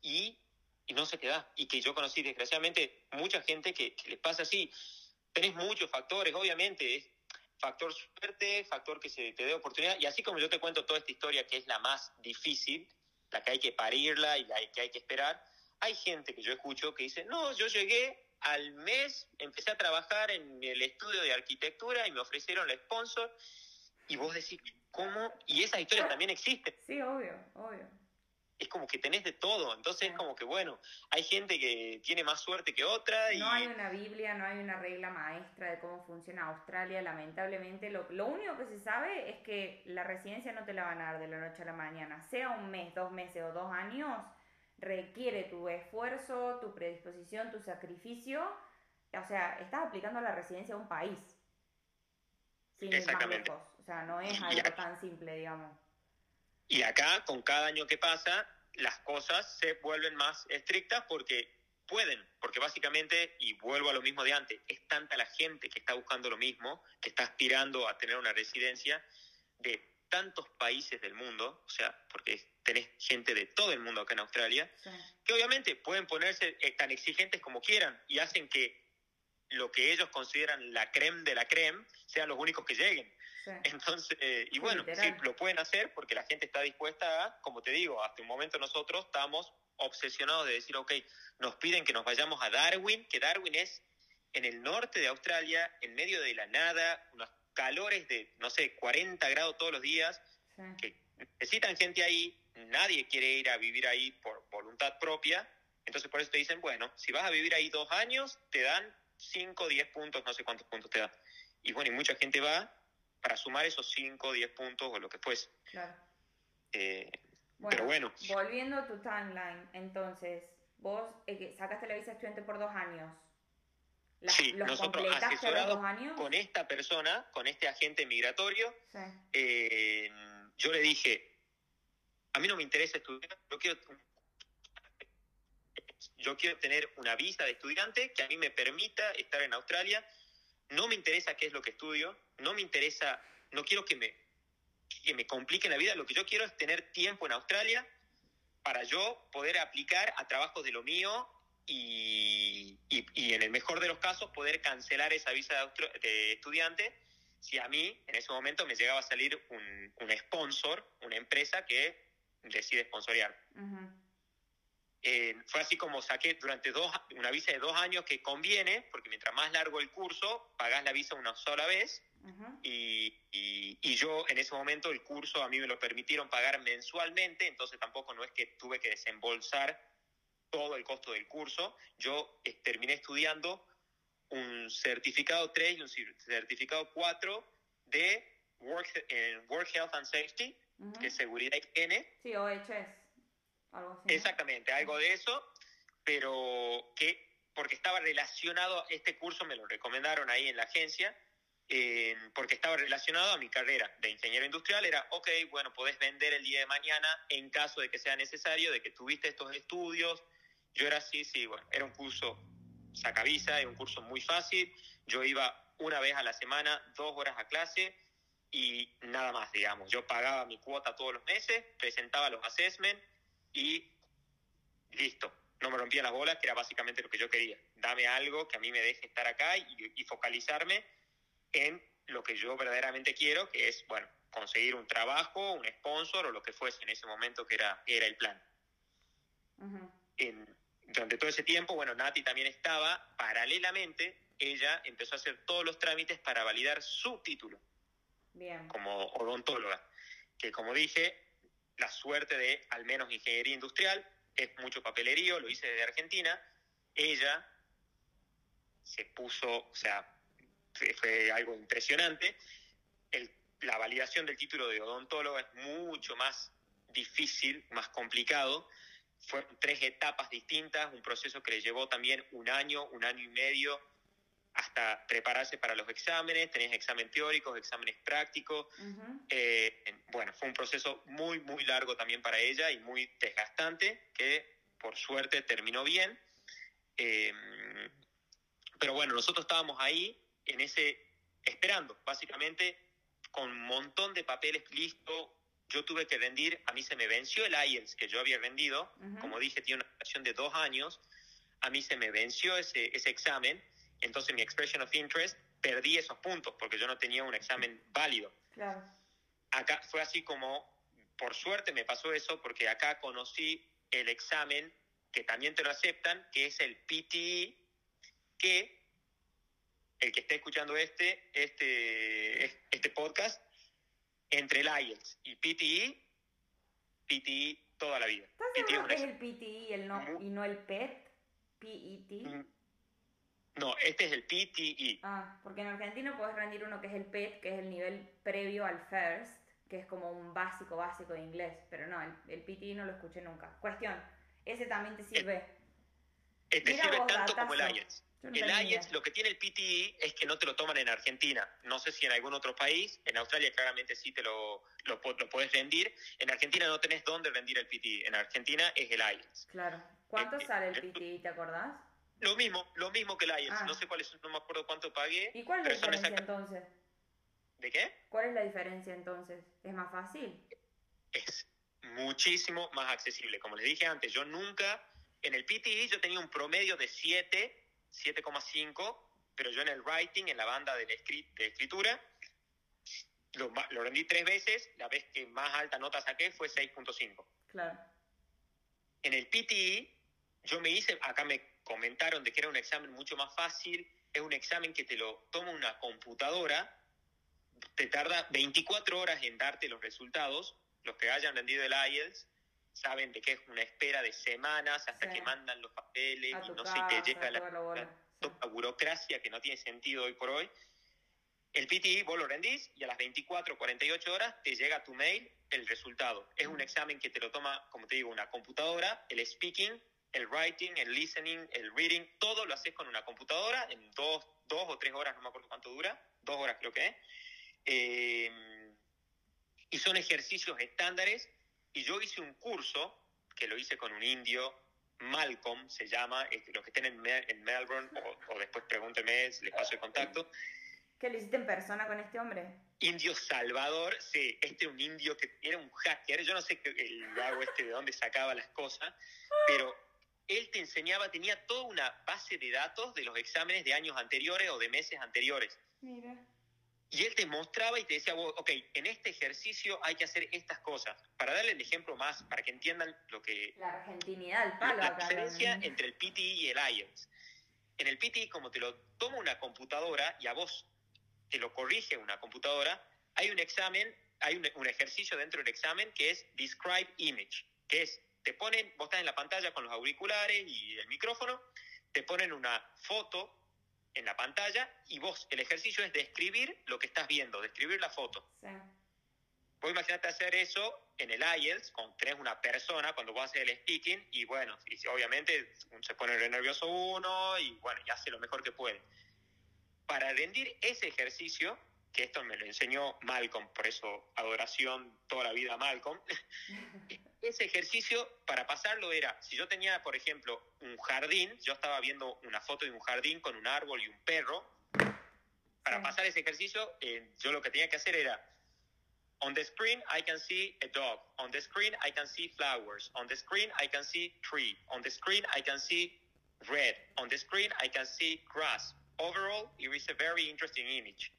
y y no se te da. Y que yo conocí, desgraciadamente, mucha gente que, que les pasa así. Tenés muchos factores, obviamente, es factor suerte, factor que se te dé oportunidad. Y así como yo te cuento toda esta historia que es la más difícil, la que hay que parirla y la que hay que esperar, hay gente que yo escucho que dice, no, yo llegué al mes, empecé a trabajar en el estudio de arquitectura y me ofrecieron el sponsor. Y vos decís, ¿cómo? Y esas historias también existen. Sí, obvio, obvio es como que tenés de todo. Entonces es como que, bueno, hay gente que tiene más suerte que otra. Y... No hay una Biblia, no hay una regla maestra de cómo funciona Australia, lamentablemente. Lo, lo único que se sabe es que la residencia no te la van a dar de la noche a la mañana. Sea un mes, dos meses o dos años, requiere tu esfuerzo, tu predisposición, tu sacrificio. O sea, estás aplicando la residencia a un país. Sin ir más lejos. O sea, no es algo tan simple, digamos. Y acá, con cada año que pasa, las cosas se vuelven más estrictas porque pueden, porque básicamente, y vuelvo a lo mismo de antes, es tanta la gente que está buscando lo mismo, que está aspirando a tener una residencia de tantos países del mundo, o sea, porque tenés gente de todo el mundo acá en Australia, que obviamente pueden ponerse eh, tan exigentes como quieran y hacen que lo que ellos consideran la creme de la creme sean los únicos que lleguen. Entonces, eh, y bueno, sí, lo pueden hacer porque la gente está dispuesta a, como te digo, hasta un momento nosotros estamos obsesionados de decir, ok, nos piden que nos vayamos a Darwin, que Darwin es en el norte de Australia, en medio de la nada, unos calores de, no sé, 40 grados todos los días, que necesitan gente ahí, nadie quiere ir a vivir ahí por voluntad propia, entonces por eso te dicen, bueno, si vas a vivir ahí dos años, te dan 5, 10 puntos, no sé cuántos puntos te da. Y bueno, y mucha gente va para sumar esos 5 o 10 puntos o lo que fuese. Claro. Eh, pero bueno. Volviendo a tu timeline, entonces, vos eh, sacaste la visa estudiante por dos años. sí, nosotros asesorados dos años? con esta persona, con este agente migratorio, eh, yo le dije, a mí no me interesa estudiar, yo quiero, yo quiero tener una visa de estudiante que a mí me permita estar en Australia. No me interesa qué es lo que estudio, no me interesa, no quiero que me, que me compliquen la vida, lo que yo quiero es tener tiempo en Australia para yo poder aplicar a trabajos de lo mío y, y, en el mejor de los casos poder cancelar esa visa de, estudiante si a mí en ese momento me llegaba a salir un, un sponsor, una empresa que decide sponsorear. Eh, fue así como saqué durante dos, una visa de dos años que conviene, porque mientras más largo el curso, pagás la visa una sola vez. y, y, yo en ese momento el curso a mí me lo permitieron pagar mensualmente, entonces tampoco no es que tuve que desembolsar todo el costo del curso. Yo eh, terminé estudiando un certificado 3 y un certificado 4 de Work, eh, Work Health and Safety, que es seguridad y higiene. Sí, OHS, algo así. Exactamente, algo de eso, pero que porque estaba relacionado, este curso me lo recomendaron ahí en la agencia, porque estaba relacionado a mi carrera de ingeniero industrial, era, ok, bueno, podés vender el día de mañana en caso de que sea necesario, de que tuviste estos estudios. Yo era así, sí, bueno, era un curso sacavisa, era un curso muy fácil, yo iba una vez a la semana, dos horas a clase, y nada más, digamos. Yo pagaba mi cuota todos los meses, presentaba los assessments y listo. No me rompía las bolas, que era básicamente lo que yo quería. Dame algo que a mí me deje estar acá y, focalizarme en lo que yo verdaderamente quiero, que es, bueno, conseguir un trabajo, un sponsor o lo que fuese en ese momento que era, era el plan. durante todo ese tiempo, bueno, Nati también estaba, paralelamente, ella empezó a hacer todos los trámites para validar su título como odontóloga. Que como dije, la suerte de al menos ingeniería industrial es mucho papelerío, lo hice desde Argentina. Ella se puso, o sea, fue algo impresionante. la validación del título de odontóloga es mucho más difícil, más complicado. Fueron tres etapas distintas, un proceso que le llevó también un año, un año y medio hasta prepararse para los exámenes, tenías exámenes teóricos, exámenes prácticos. Eh, bueno, fue un proceso muy, muy largo también para ella y muy desgastante, que por suerte terminó bien. Eh, pero bueno, nosotros estábamos ahí en ese, esperando, básicamente, con un montón de papeles listos. Yo tuve que rendir, a mí se me venció el IELTS que yo había rendido, como dije, tiene una duración de dos años, a mí se me venció ese, ese examen entonces mi expression of interest perdí esos puntos porque yo no tenía un examen válido. Claro. Acá fue así como, por suerte me pasó eso porque acá conocí el examen que también te lo aceptan, que es el PTE, que el que esté escuchando este, este, este podcast, entre el IELTS y PTE, PTE toda la vida. ¿Estás seguro que es el PTE y, el no, y no el PET? PET. No, este es el PTE. Ah, porque en Argentina puedes rendir uno que es el PET, que es el nivel previo al FIRST, que es como un básico básico de inglés, pero no, el, el PTE no lo escuché nunca. Cuestión, ese también te sirve. Este sirve tanto como el IELTS. el IELTS, lo que tiene el PTE es que no te lo toman en Argentina. No sé si en algún otro país. En Australia claramente sí te lo, lo, puedes rendir. En Argentina no tenés dónde rendir el PTE. En Argentina es el IELTS. Claro. ¿Cuánto eh, sale el eh, PTE, te acordás? Lo mismo, lo mismo que el IELTS. Ah. No sé cuál es, no me acuerdo cuánto pagué. ¿Y cuál es la diferencia entonces? ¿De qué? ¿Cuál es la diferencia entonces? ¿Es más fácil? Es muchísimo más accesible. Como les dije antes, yo nunca, en el PTE yo tenía un promedio de 7, 7,5, pero yo en el writing, en la banda de, la de escritura, lo, lo rendí tres veces, la vez que más alta nota saqué fue 6.5. Claro. En el PTE, yo me hice, acá me comentaron de que era un examen mucho más fácil, es un examen que te lo toma una computadora, te tarda 24 horas en darte los resultados, los que hayan rendido el IELTS saben de que es una espera de semanas hasta que mandan los papeles y no sé qué llega la, la, burocracia que no tiene sentido hoy por hoy. El PTE vos lo rendís y a las 24, 48 horas te llega tu mail el resultado. Es un examen que te lo toma, como te digo, una computadora, el speaking el writing, el listening, el reading, todo lo haces con una computadora en dos, dos o tres horas, no me acuerdo cuánto dura, dos horas creo que es. Eh, y son ejercicios estándares. Y yo hice un curso, que lo hice con un indio, Malcolm se llama, los que estén en, Melbourne, o, después pregúntenme, les paso el contacto. ¿Qué lo hiciste en persona con este hombre? Indio Salvador, sí, este es un indio que era un hacker, yo no sé el lago este de dónde sacaba las cosas, pero él te enseñaba, tenía toda una base de datos de los exámenes de años anteriores o de meses anteriores. Mira. Y él te mostraba y te decía, ok, en este ejercicio hay que hacer estas cosas. Para darle el ejemplo más, para que entiendan lo que... La argentinidad, el palo. La diferencia entre el PTI y el IELTS. En el PTI, como te lo toma una computadora y a vos te lo corrige una computadora, hay un examen, hay un, un ejercicio dentro del examen que es Describe Image, que es, te ponen, vos estás en la pantalla con los auriculares y el micrófono, te ponen una foto en la pantalla y vos, el ejercicio es describir lo que estás viendo, describir la foto. Sí. Vos imaginate hacer eso en el IELTS, con tenés una persona cuando vos haces el speaking y bueno, y obviamente se pone nervioso uno y bueno, y hace lo mejor que puede. Para rendir ese ejercicio, que esto me lo enseñó Malcolm, por eso adoración toda la vida a Malcolm, ese ejercicio para pasarlo era, si yo tenía, por ejemplo, un jardín, yo estaba viendo una foto de un jardín con un árbol y un perro, para pasar ese ejercicio, eh, yo lo que tenía que hacer era, on the screen I can see a dog, on the screen I can see flowers, on the screen I can see tree, on the screen I can see red, on the screen I can see grass. Overall, it is a very interesting image.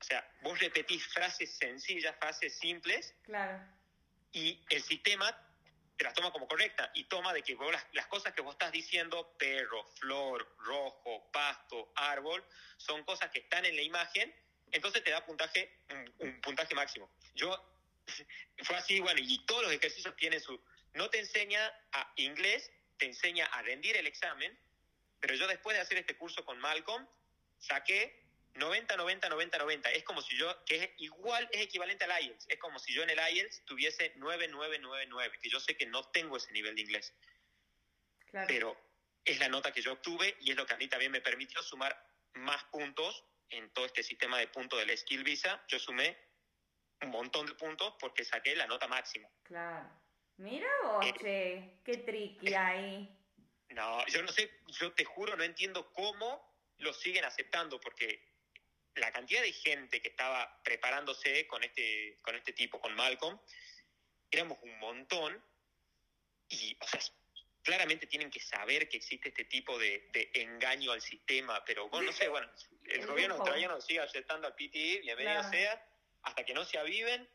O sea, vos repetís frases sencillas, frases simples. Claro y el sistema te las toma como correcta y toma de que las, cosas que vos estás diciendo, perro, flor, rojo, pasto, árbol, son cosas que están en la imagen, entonces te da puntaje, un, puntaje máximo. Yo, fue así, bueno, y todos los ejercicios tienen su... No te enseña a inglés, te enseña a rendir el examen, pero yo después de hacer este curso con Malcolm, saqué 90, 90, 90, 90. Es como si yo, que es igual, es equivalente al IELTS. Es como si yo en el IELTS tuviese 9, 9, 9, 9, que yo sé que no tengo ese nivel de inglés. Claro. Pero es la nota que yo obtuve y es lo que a mí también me permitió sumar más puntos en todo este sistema de puntos del Skill Visa. Yo sumé un montón de puntos porque saqué la nota máxima. Claro. Mira vos, eh, qué tricky hay. No, yo no sé, yo te juro, no entiendo cómo lo siguen aceptando, porque la cantidad de gente que estaba preparándose con este, con este tipo, con Malcolm, éramos un montón. Y, o sea, claramente tienen que saber que existe este tipo de, engaño al sistema, pero bueno, no sé, bueno, el, gobierno australiano sigue aceptando al PTI, bienvenido sea, hasta que no se aviven,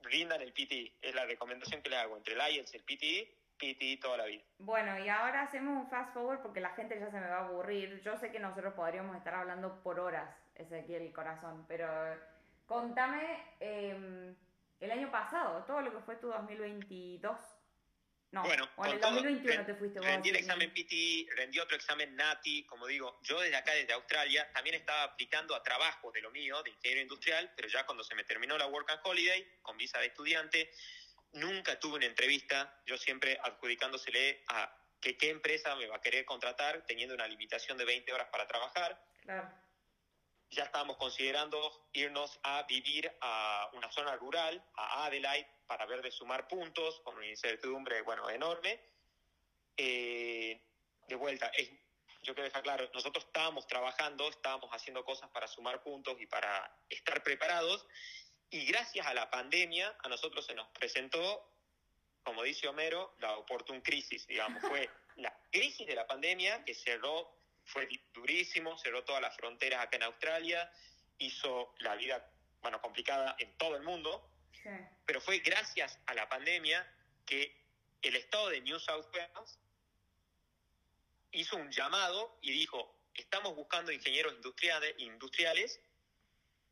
rindan el PTI, es la recomendación que le hago, entre el IELTS y el PTI, PTI toda la vida. Bueno, y ahora hacemos un fast forward porque la gente ya se me va a aburrir. Yo sé que nosotros podríamos estar hablando por horas, Ezequiel Corazón, pero contame em, el año pasado, todo lo que fue tu 2022. No, bueno, o en el 2021 te fuiste vos. Rendí el examen PTI, rendí otro examen NATI, como digo, yo desde acá, desde Australia, también estaba aplicando a trabajos de lo mío, de ingeniero industrial, pero ya cuando se me terminó la Work and Holiday, con visa de estudiante, Nunca tuve una entrevista, yo siempre adjudicándosele a que qué empresa me va a querer contratar teniendo una limitación de 20 horas para trabajar. Claro. Ya estábamos considerando irnos a vivir a una zona rural, a Adelaide, para ver de sumar puntos, con una incertidumbre, bueno, enorme. Eh, de vuelta, yo quiero dejar claro, nosotros estábamos trabajando, estábamos haciendo cosas para sumar puntos y para estar preparados, y gracias a la pandemia, a nosotros se nos presentó, como dice Homero, la oportun crisis, digamos. Fue la crisis de la pandemia que cerró, fue durísimo, cerró todas las fronteras acá en Australia, hizo la vida, bueno, complicada en todo el mundo. Pero fue gracias a la pandemia que el estado de New South Wales hizo un llamado y dijo, estamos buscando ingenieros industriales, industriales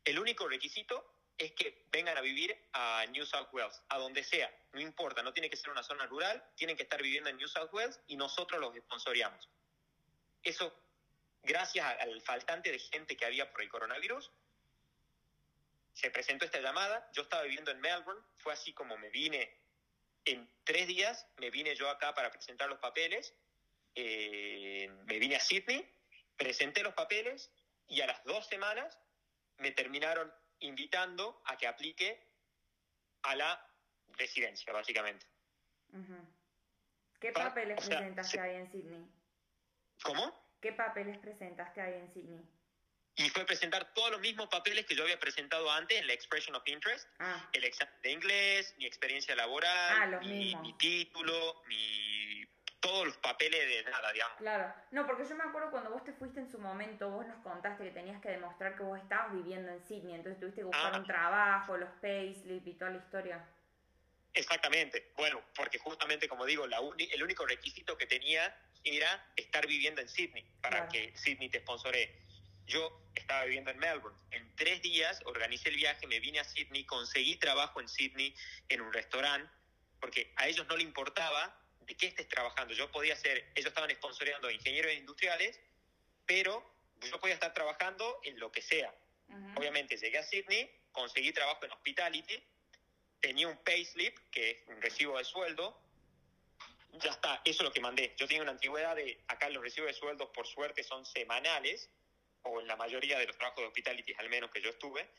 el único requisito es que vengan a vivir a New South Wales, a donde sea, no importa, no tiene que ser una zona rural, tienen que estar viviendo en New South Wales y nosotros los sponsoreamos. Eso, gracias al faltante de gente que había por el coronavirus, se presentó esta llamada, yo estaba viviendo en Melbourne, fue así como me vine, en tres días me vine yo acá para presentar los papeles, eh, me vine a Sydney, presenté los papeles y a las dos semanas me terminaron invitando a que aplique a la residencia, básicamente. ¿Qué papeles presentaste ahí en Sydney? ¿Cómo? ¿Qué papeles presentaste ahí en Sydney? Y fue presentar todos los mismos papeles que yo había presentado antes en la Expression of Interest. Ah. El examen de inglés, mi experiencia laboral, ah, mi, mi, título, mi todos los papeles de nada, digamos. Claro, no, porque yo me acuerdo cuando vos te fuiste en su momento, vos nos contaste que tenías que demostrar que vos estabas viviendo en Sydney, entonces tuviste que buscar Ah. un trabajo, los payslip y toda la historia. Exactamente. Bueno, porque justamente, como digo, la uni- el único requisito que tenía era estar viviendo en Sydney para Claro. que Sydney te sponsoree. Yo estaba viviendo en Melbourne. En tres días organicé el viaje, me vine a Sydney, conseguí trabajo en Sydney en un restaurante, porque a ellos no le importaba de qué estés trabajando. Yo podía ser, ellos estaban sponsoreando ingenieros industriales, pero yo podía estar trabajando en lo que sea. Ujú. Obviamente llegué a Sydney, conseguí trabajo en hospitality, tenía un payslip, que es un recibo de sueldo. Ya está, eso es lo que mandé. Yo tenía una antigüedad de, acá los recibos de sueldo por suerte son semanales, o en la mayoría de los trabajos de hospitality al menos que yo estuve.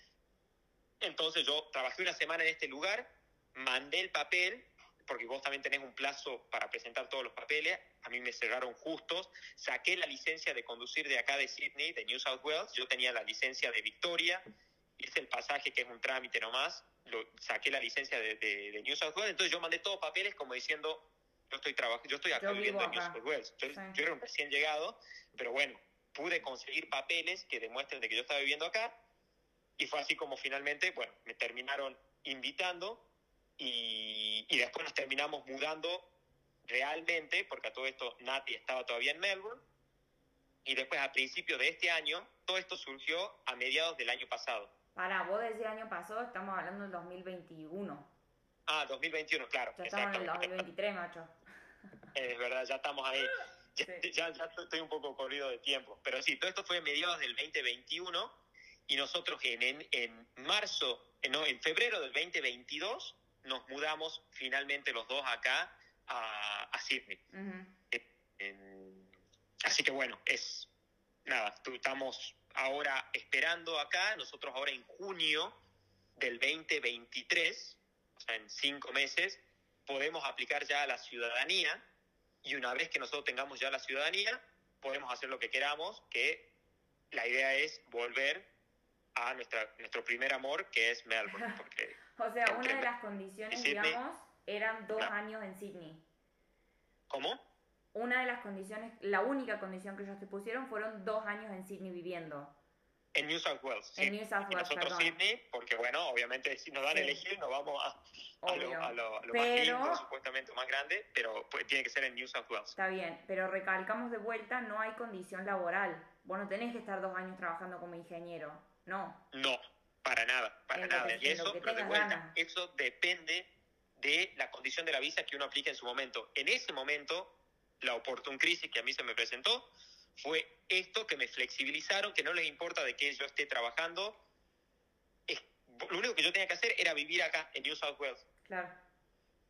Entonces yo trabajé una semana en este lugar, mandé el papel, porque vos también tenés un plazo para presentar todos los papeles, a mí me cerraron justos, saqué la licencia de conducir de acá de Sydney, de New South Wales, yo tenía la licencia de Victoria, hice el pasaje que es un trámite nomás, lo, saqué la licencia de, de- de New South Wales, entonces yo mandé todos papeles como diciendo, yo estoy trabajando, yo estoy acá Yo viviendo en New. South Wales, yo, Sí. yo era un recién llegado, pero bueno, pude conseguir papeles que demuestren de que yo estaba viviendo acá, y fue así como finalmente, bueno, me terminaron invitando y, y después nos terminamos mudando realmente, porque a todo esto Nati estaba todavía en Melbourne, y después a principios de este año, todo esto surgió a mediados del año pasado. Pará, vos el año pasado estamos hablando del 2021. Ah, 2021, claro. Ya estamos en el exactamente. 2023, macho. Es verdad, ya estamos ahí. Ya, Sí. ya, ya estoy un poco corrido de tiempo. Pero sí, todo esto fue a mediados del 2021 y nosotros en, en, en marzo, eh, no, en febrero del 2022 nos mudamos finalmente los dos acá a, a Sydney. En- así que bueno, es nada, tú- estamos ahora esperando acá, nosotros ahora en junio del 2023, o sea, en cinco meses, podemos aplicar ya a la ciudadanía y una vez que nosotros tengamos ya la ciudadanía, podemos hacer lo que queramos, que la idea es volver a nuestra, nuestro primer amor, que es Melbourne, porque O sea, una de las condiciones, Sydney. digamos, eran dos No. años en Sydney. ¿cómo? Una de las condiciones, la única condición que ellos te pusieron fueron dos años en Sydney viviendo. En New South Wales. sí. En New South Y Wales, nosotros perdón. Sydney, porque bueno, obviamente si nos dan a elegir, nos vamos a, a lo, a lo- a lo más Pero- lindo, supuestamente más grande, pero pues, tiene que ser en New South Wales. Está bien, pero recalcamos de vuelta, no hay condición laboral. Vos no tenés que estar dos años trabajando como ingeniero. No. No, para nada, para nada. Y eso, pero de vuelta, ganas. eso depende de la condición de la visa que uno aplique en su momento. En ese momento, la oportun crisis que a mí se me presentó fue esto que me flexibilizaron, que no les importa de qué yo esté trabajando. Es- lo único que yo tenía que hacer era vivir acá, en New South Wales. Claro.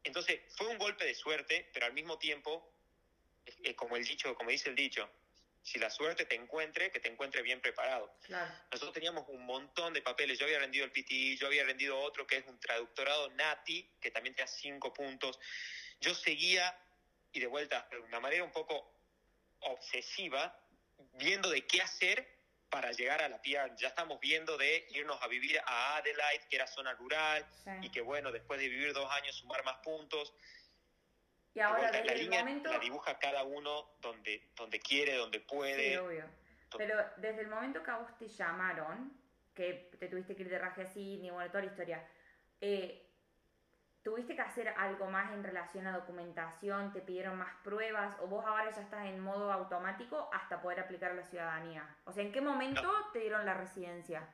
Entonces, fue un golpe de suerte, pero al mismo tiempo, eh, como el dicho, como dice el dicho, si la suerte te encuentre, que te encuentre bien preparado. Claro. Nosotros teníamos un montón de papeles. Yo había rendido el PTI, yo había rendido otro que es un traductorado NATI, que también te da cinco puntos. Yo seguía, y de vuelta, de una manera un poco obsesiva, viendo de qué hacer para llegar a la PR. Ya estamos viendo de irnos a vivir a Adelaide, que era zona rural, Sí. y que bueno, después de vivir dos años sumar más puntos. Y ahora, desde la el línea momento... la dibuja cada uno donde, donde quiere, donde puede. Sí, obvio. Pero desde el momento que a vos te llamaron, que te tuviste que ir de raje a Sydney, bueno, toda la historia, eh, ¿tuviste que hacer algo más en relación a documentación? ¿Te pidieron más pruebas? ¿O vos ahora ya estás en modo automático hasta poder aplicar a la ciudadanía? O sea, ¿en qué momento te dieron la residencia?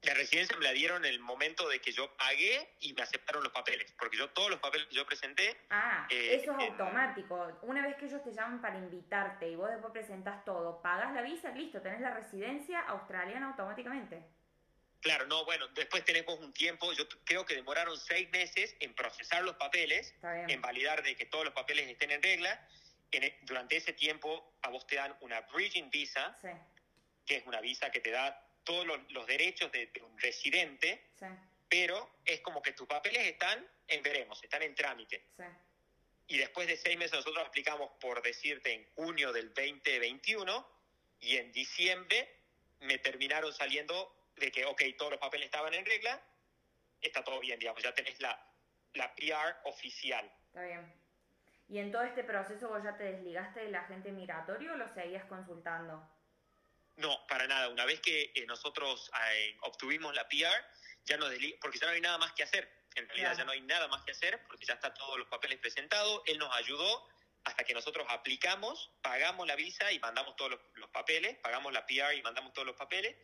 La residencia me la dieron en el momento de que yo pagué y me aceptaron los papeles, porque yo todos los papeles que yo presenté, Ah, Eh, eso es en- automático. Una vez que ellos te llaman para invitarte y vos después presentás todo, pagás la visa, listo, tenés la residencia australiana automáticamente. Claro, no, bueno, después tenemos un tiempo, yo creo que demoraron seis meses en procesar los papeles, en validar de que todos los papeles estén en regla. En e- durante ese tiempo a vos te dan una bridging visa, Sí, que es una visa que te da todos los, los derechos de, de un residente, sí, pero es como que tus papeles están en veremos, están en trámite. sí. y después de seis meses nosotros aplicamos, por decirte, en junio del 2021 y en diciembre me terminaron saliendo de que, ok, todos los papeles estaban en regla, está todo bien, digamos, ya tenés la, la PR oficial. Está bien. ¿Y en todo este proceso vos ya te desligaste del agente migratorio o lo seguías consultando? No, para nada. Una vez que eh, nosotros eh, obtuvimos la PR, ya no porque ya no hay nada más que hacer. En realidad ya no hay nada más que hacer porque ya está todos los papeles presentados. Él nos ayudó hasta que nosotros aplicamos, pagamos la visa y mandamos todos los, papeles, pagamos la PR y mandamos todos los papeles.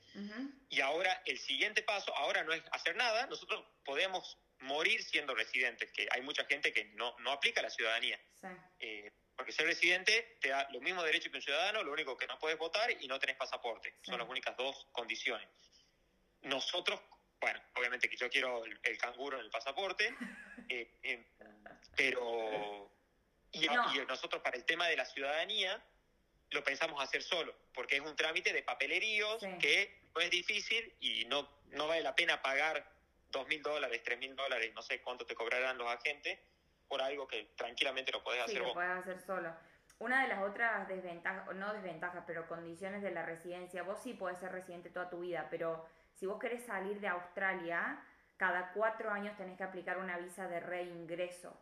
Y ahora el siguiente paso, ahora no es hacer nada, nosotros podemos morir siendo residentes, que hay mucha gente que no, no aplica la ciudadanía. Eh, porque ser residente te da los mismos derechos que un ciudadano, lo único que no puedes votar y no tenés pasaporte. Son las únicas dos condiciones. Nosotros, bueno, obviamente que yo quiero el, canguro en el pasaporte, eh, eh, pero... Y, nosotros para el tema de la ciudadanía lo pensamos hacer solo, porque es un trámite de papeleríos que no es difícil y no, no vale la pena pagar dos mil dólares, tres mil dólares, no sé cuánto te cobrarán los agentes por algo que tranquilamente lo podés hacer vos. Sí, lo podés hacer solo. Una de las otras desventajas, no desventajas, pero condiciones de la residencia, vos sí podés ser residente toda tu vida, pero si vos querés salir de Australia, cada cuatro años tenés que aplicar una visa de reingreso.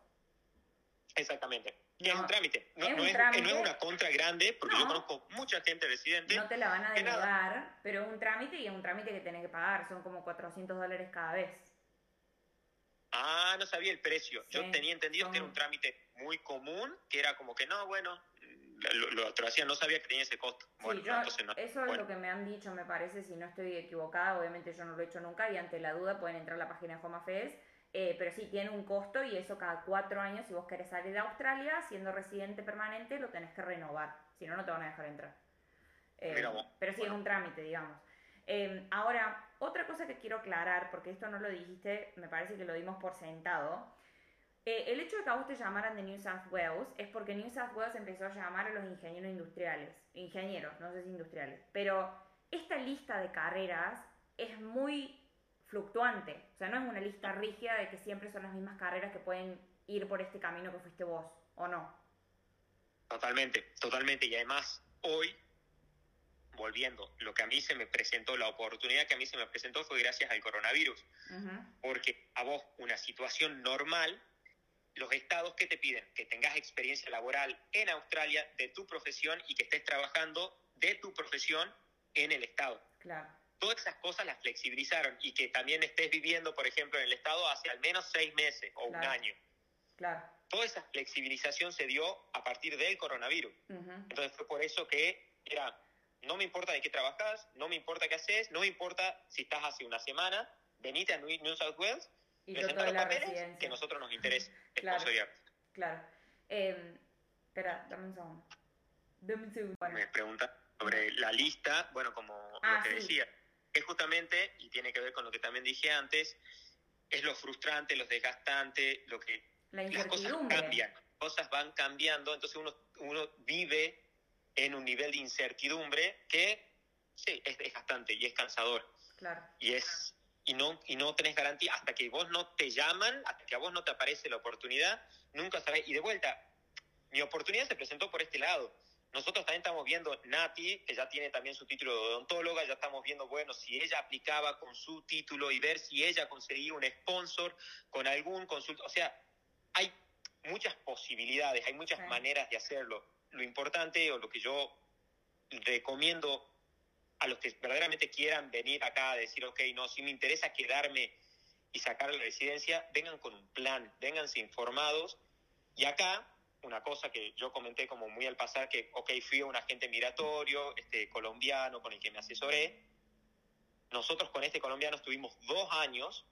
Exactamente. es un trámite. No es, una contra grande, porque yo conozco mucha gente residente. No te la van a denegar, pero es un trámite y es un trámite que tenés que pagar. Son como 400 dólares cada vez. Ah, no sabía el precio. Yo tenía entendido que era un trámite muy común, que era como que no, bueno, lo, lo, hacía, no sabía que tenía ese costo. Bueno, eso es lo que me han dicho, me parece, si no estoy equivocada, obviamente yo no lo he hecho nunca y ante la duda pueden entrar a la página de Home Affairs, eh, pero sí, tiene un costo y eso cada cuatro años, si vos querés salir de Australia, siendo residente permanente, lo tenés que renovar, si no, no te van a dejar entrar. Eh, pero sí es un trámite, digamos. Eh, ahora, otra cosa que quiero aclarar, porque esto no lo dijiste, me parece que lo dimos por sentado. Eh, el hecho de que a vos te llamaran de New South Wales es porque New South Wales empezó a llamar a los ingenieros industriales. Ingenieros, no sé si industriales. Pero esta lista de carreras es muy fluctuante. O sea, no es una lista rígida de que siempre son las mismas carreras que pueden ir por este camino que fuiste vos, ¿o no? Totalmente, totalmente. Y además, hoy volviendo, lo que a mí se me presentó, la oportunidad que a mí se me presentó fue gracias al coronavirus. Porque a vos, una situación normal, los estados que te piden que tengas experiencia laboral en Australia de tu profesión y que estés trabajando de tu profesión en el estado. Claro. Todas esas cosas las flexibilizaron y que también estés viviendo, por ejemplo, en el estado hace al menos seis meses o un año. Claro. Toda esa flexibilización se dio a partir del coronavirus. Entonces fue por eso que era no me importa de qué trabajas, no me importa qué haces, no me importa si estás hace una semana, venite a New South Wales, y presenta los papeles que a nosotros nos interesa claro, Claro. Eh, espera, dame un segundo. Dame un segundo. Me pregunta sobre la lista, bueno, como lo ah, que decía, es justamente, y tiene que ver con lo que también dije antes, es lo frustrante, lo desgastante, lo que... La las cosas cambian, cosas van cambiando, entonces uno, uno vive en un nivel de incertidumbre que sí, es desgastante y es cansador. Claro. Y es y no y no tenés garantía hasta que vos no te llaman, hasta que a vos no te aparece la oportunidad, nunca sabés. Y de vuelta, mi oportunidad se presentó por este lado. Nosotros también estamos viendo Nati, que ya tiene también su título de odontóloga, ya estamos viendo, bueno, si ella aplicaba con su título y ver si ella conseguía un sponsor con algún consultor. O sea, hay muchas posibilidades, hay muchas maneras de hacerlo lo importante o lo que yo recomiendo a los que verdaderamente quieran venir acá a decir, ok, no, si me interesa quedarme y sacar la residencia, vengan con un plan, vénganse informados. Y acá, una cosa que yo comenté como muy al pasar, que, ok, fui a un agente migratorio este, colombiano con el que me asesoré. Nosotros con este colombiano estuvimos dos años,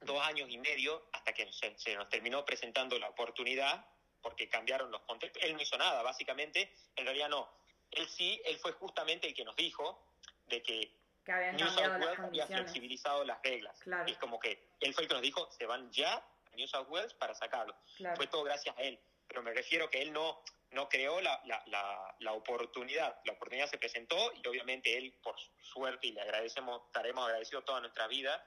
dos años y medio, hasta que se nos terminó presentando la oportunidad porque cambiaron los contextos. Él no hizo nada, básicamente, en realidad no. Él sí, él fue justamente el que nos dijo de que, que New South Wales había flexibilizado las reglas. Y es como que él fue el que nos dijo, se van ya a New South Wales para sacarlo. Fue todo gracias a él. Pero me refiero que él no, no creó la, la, la, oportunidad. La oportunidad se presentó y obviamente él, por suerte, y le agradecemos, estaremos agradecidos toda nuestra vida,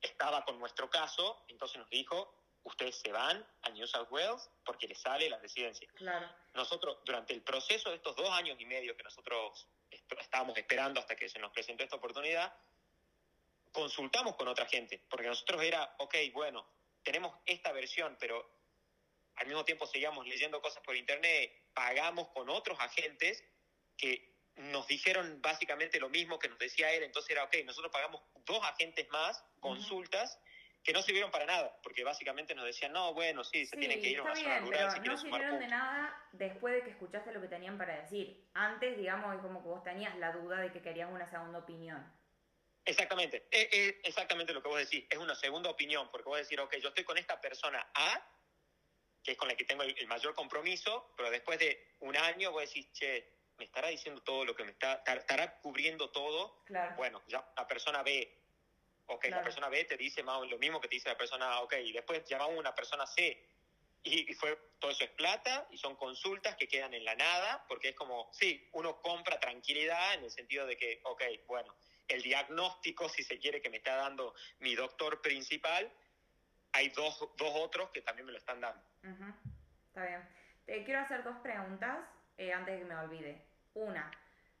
estaba con nuestro caso, entonces nos dijo, ustedes se van a New South Wales porque les sale la residencia. Claro. Nosotros, durante el proceso de estos dos años y medio que nosotros estábamos esperando hasta que se nos presentó esta oportunidad, consultamos con otra gente, porque nosotros era, ok, bueno, tenemos esta versión, pero al mismo tiempo seguíamos leyendo cosas por internet, pagamos con otros agentes que nos dijeron básicamente lo mismo que nos decía él, entonces era, ok, nosotros pagamos dos agentes más, consultas, que no sirvieron para nada, porque básicamente nos decían, no, bueno, sí, se tienen que ir a una zona rural si no sirvieron de nada después de que escuchaste lo que tenían para decir. Antes, digamos, es como que vos tenías la duda de que querías una segunda opinión. Exactamente, es, exactamente lo que vos decís, es una segunda opinión, porque vos decís, ok, yo estoy con esta persona A, que es con la que tengo el, mayor compromiso, pero después de un año vos decís, che, me estará diciendo todo lo que me está, estará cubriendo todo. Claro. Bueno, ya la persona B Ok, la persona B te dice más lo mismo que te dice la persona A, ok, y después llamamos a una persona C. Y, fue, todo eso es plata y son consultas que quedan en la nada, porque es como, sí, uno compra tranquilidad en el sentido de que, ok, bueno, el diagnóstico, si se quiere, que me está dando mi doctor principal, hay dos, dos otros que también me lo están dando. Está bien. Te quiero hacer dos preguntas eh, antes de que me olvide. Una,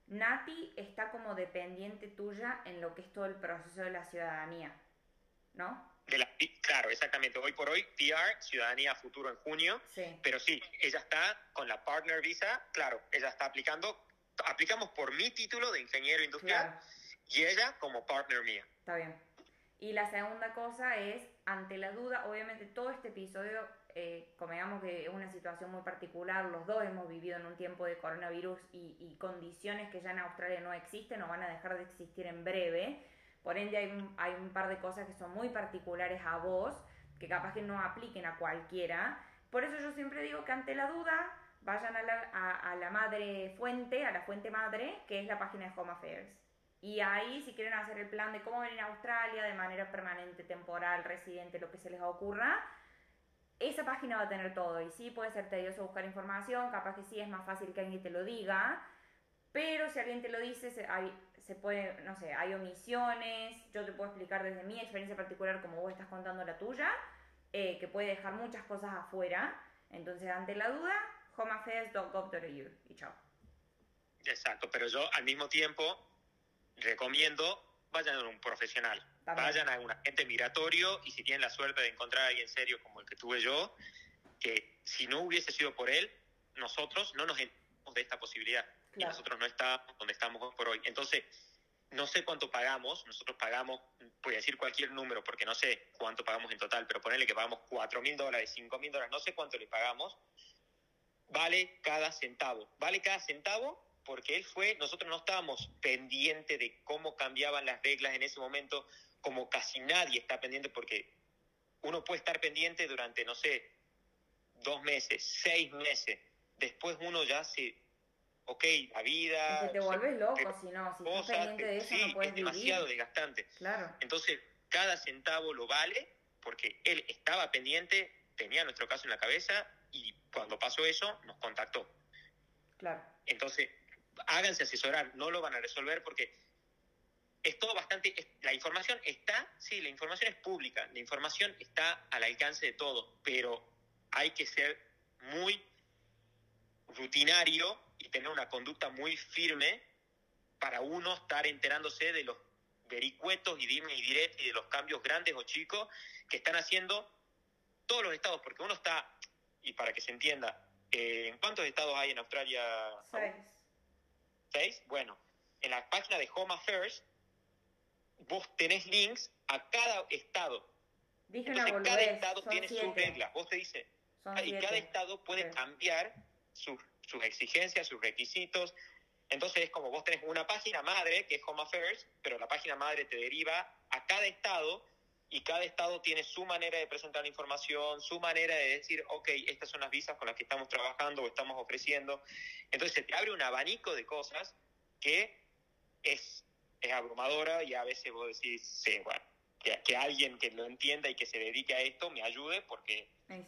Nati está como dependiente tuya en lo que es todo el proceso de la ciudadanía, ¿no? claro, exactamente. Hoy por hoy, PR, ciudadanía futuro en junio. Sí. Pero sí, ella está con la partner visa, claro, ella está aplicando, aplicamos por mi título de ingeniero industrial y ella como partner mía. Está bien. Y la segunda cosa es, ante la duda, obviamente todo este episodio eh, que es una situación muy particular, los dos hemos vivido en un tiempo de coronavirus y, condiciones que ya en Australia no existen o van a dejar de existir en breve. Por ende hay un, hay un par de cosas que son muy particulares a vos, que capaz que no apliquen a cualquiera. Por eso yo siempre digo que ante la duda vayan a la, a la madre fuente, a la fuente madre, que es la página de Home Affairs. Y ahí, si quieren hacer el plan de cómo venir a Australia de manera permanente, temporal, residente, lo que se les ocurra, esa página va a tener todo y sí puede ser tedioso buscar información, capaz que sí es más fácil que alguien te lo diga, pero si alguien te lo dice, se, hay, se puede, no sé, hay omisiones, yo te puedo explicar desde mi experiencia particular como vos estás contando la tuya, eh, que puede dejar muchas cosas afuera, entonces ante la duda, homeaffairs.gov.au y chao. Exacto, pero yo al mismo tiempo recomiendo vayan a un profesional. Vayan a un agente migratorio y si tienen la suerte de encontrar a alguien serio como el que tuve yo, que si no hubiese sido por él, nosotros no nos enteramos de esta posibilidad. Y nosotros no estamos donde estamos por hoy. Entonces, no sé cuánto pagamos, nosotros pagamos, voy a decir cualquier número porque no sé cuánto pagamos en total, pero ponerle que pagamos 4 mil dólares, 5 mil dólares, no sé cuánto le pagamos, vale cada centavo. Vale cada centavo porque él fue, nosotros no estábamos pendientes de cómo cambiaban las reglas en ese momento, como casi nadie está pendiente, porque uno puede estar pendiente durante, no sé, dos meses, seis meses, después uno ya se, ok, la vida... te vuelves loco, si no, si estás pendiente de eso no puedes es demasiado desgastante. Claro. Entonces, cada centavo lo vale, porque él estaba pendiente, tenía nuestro caso en la cabeza, y cuando pasó eso, nos contactó. Claro. Entonces, háganse asesorar, no lo van a resolver porque es todo bastante, la información está, sí, la información es pública, la información está al alcance de todos, pero hay que ser muy rutinario y tener una conducta muy firme para uno estar enterándose de los vericuetos y dime y direct y de los cambios grandes o chicos que están haciendo todos los estados, porque uno está, y para que se entienda, eh, ¿en cuántos estados hay en Australia? Seis. Bueno, en la página de Home Affairs vos tenés links a cada estado. Entonces, cada estado tiene sus reglas. Vos te dice, y cada estado puede cambiar sus, sus exigencias, sus requisitos. Entonces es como vos tenés una página madre, que es Home Affairs, pero la página madre te deriva a cada estado y cada estado tiene su manera de presentar la información, su manera de decir, ok, estas son las visas con las que estamos trabajando o estamos ofreciendo. Entonces se te abre un abanico de cosas que es, es abrumadora y a veces vos decís, sí, bueno, que, alguien que lo entienda y que se dedique a esto me ayude porque... Sí.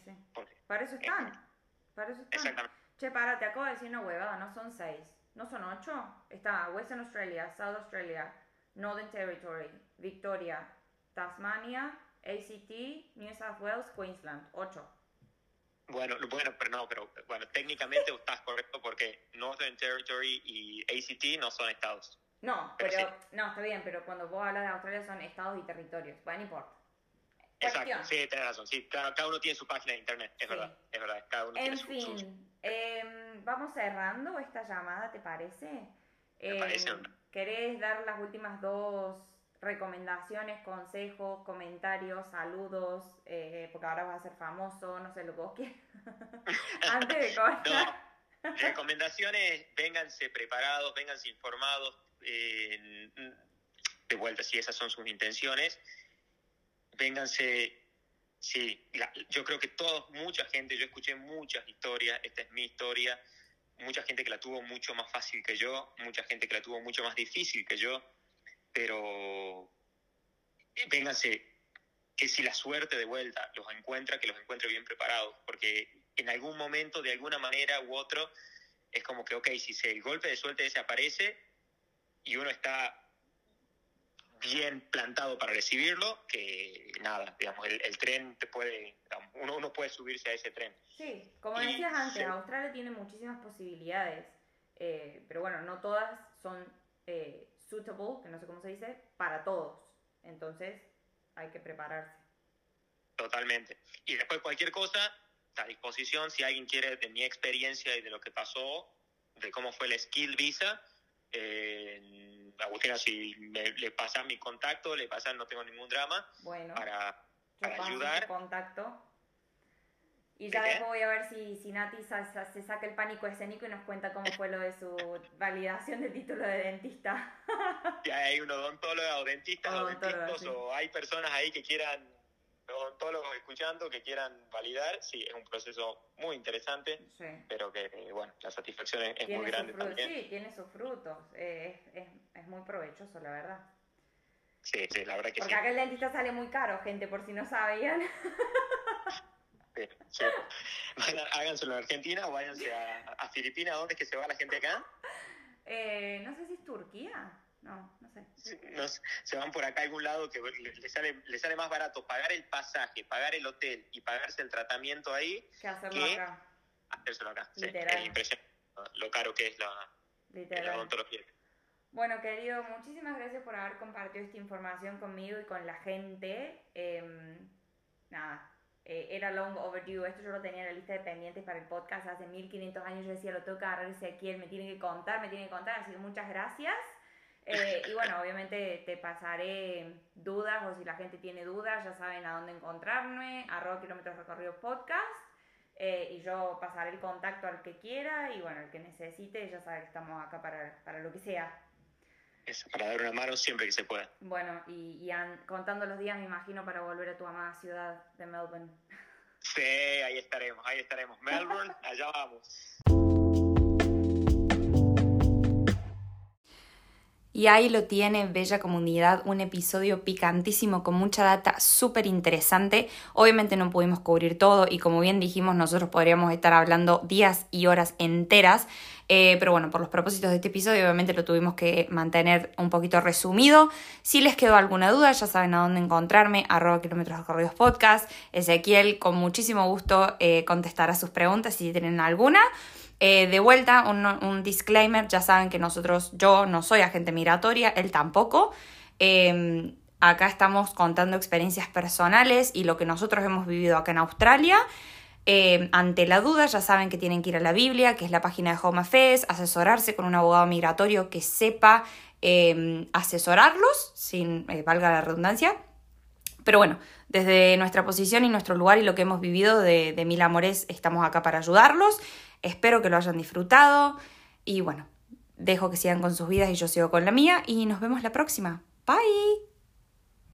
para eso están. para eso están. Exactamente. Che, para, te acabo de decir una huevada, no son seis, no son ocho. Está Western Australia, South Australia, Northern Territory, Victoria, Tasmania, ACT, New South Wales, Queensland. Ocho. Bueno, bueno, pero no, pero bueno, técnicamente estás correcto porque Northern Territory y ACT no son estados. No, pero, no, está bien, pero cuando vos hablas de Australia son estados y territorios, bueno, no importa. Exacto, sí, tenés razón, sí, cada, uno tiene su página de internet, es verdad, es verdad, cada uno En tiene su- su- fin, em, vamos cerrando esta llamada, ¿te parece? Me parece. Em, ¿Querés dar las últimas dos recomendaciones, consejos, comentarios, saludos? Eh, porque ahora vas a ser famoso, no sé lo que vos quieras. Antes de cortar. No, recomendaciones, vénganse preparados, vénganse informados. Eh, de vuelta, si esas son sus intenciones, vénganse. Sí, yo creo que todos, mucha gente, yo escuché muchas historias, esta es mi historia, mucha gente que la tuvo mucho más fácil que yo, mucha gente que la tuvo mucho más difícil que yo, pero eh, vénganse, que si la suerte de vuelta los encuentra, que los encuentre bien preparados, porque en algún momento, de alguna manera u otro, es como que, ok, si se, el golpe de suerte ese aparece y uno está bien plantado para recibirlo, que nada, digamos, el, el tren te puede, digamos, uno, uno puede subirse a ese tren. Sí, como Y decías antes, se- Australia tiene muchísimas posibilidades, eh, pero bueno, no todas son eh, suitable, que no sé cómo se dice, para todos. Entonces hay que prepararse. Totalmente. Y después cualquier cosa, a disposición, si alguien quiere de mi experiencia y de lo que pasó, de cómo fue la skill visa, eh, Agustina, si me- le pasan mi contacto, le pasan, no tengo ningún drama, Bueno, para, yo para paso ayudar. contacto. Y ¿De ya después voy a ver si, si Nati sa- sa- se saca el pánico escénico y nos cuenta cómo fue lo de su validación del título de dentista. Si hay un odontólogo o dentistas o Odontólogo, dentistas sí. o hay personas ahí que quieran, odontólogos escuchando, que quieran validar, sí, es un proceso muy interesante, Sí. pero que, bueno, la satisfacción es, muy grande también. sí, tiene sus frutos. eh, es, es, es muy provechoso, la verdad. Sí, sí, la verdad que sí. Porque acá el dentista sale muy caro, gente, por si no sabían. Sí, sí. Háganselo en Argentina o váyanse a, a Filipinas. ¿Dónde es que se va la gente acá? Eh, no sé si es Turquía. No, no sé. Sí, no se van por acá a algún lado que le, le sale, le sale más barato pagar el pasaje, pagar el hotel y pagarse el tratamiento ahí, ¿Qué hacerlo ¿Qué? acá? hacérselo acá. Sí, Literal. es impresionante lo caro que es la, la odontología. Bueno, querido, muchísimas gracias por haber compartido esta información conmigo y con la gente. Em, nada, eh, era long overdue. Esto yo lo tenía en la lista de pendientes para el podcast hace 1500 años. Yo decía, lo tengo que agarrar Ezequiel, me tiene que contar, me tiene que contar. Así que muchas gracias. Eh, y bueno, obviamente te pasaré dudas o si la gente tiene dudas, ya saben a dónde encontrarme, arroba kilómetros recorridos podcast. Eh, y yo pasaré el contacto al que quiera y bueno, el que necesite, ya sabe que estamos acá para, para lo que sea. Eso, para dar una mano siempre que se pueda. Bueno, y, y an- contando los días, me imagino, para volver a tu amada ciudad de Melbourne. Sí, ahí estaremos, ahí estaremos. Melbourne, allá vamos. Y ahí lo tiene, bella comunidad, un episodio picantísimo con mucha data súper interesante. Obviamente no pudimos cubrir todo y como bien dijimos, nosotros podríamos estar hablando días y horas enteras. Eh, pero bueno, por los propósitos de este episodio, obviamente lo tuvimos que mantener un poquito resumido. Si les quedó alguna duda, ya saben a dónde encontrarme, arroba kilómetros recorridos podcast. Ezequiel, con muchísimo gusto, eh, contestará sus preguntas si tienen alguna. Eh, de vuelta, un, un disclaimer, ya saben que nosotros, yo no soy agente migratoria, él tampoco. Eh, acá estamos contando experiencias personales y lo que nosotros hemos vivido acá en Australia. Eh, ante la duda, ya saben que tienen que ir a la Biblia, que es la página de Home Affairs, asesorarse con un abogado migratorio que sepa eh, asesorarlos, sin eh, valga la redundancia. Pero bueno, desde nuestra posición y nuestro lugar y lo que hemos vivido de Mil Amores, estamos acá para ayudarlos. Espero que lo hayan disfrutado y bueno, dejo que sigan con sus vidas y yo sigo con la mía y nos vemos la próxima. Bye.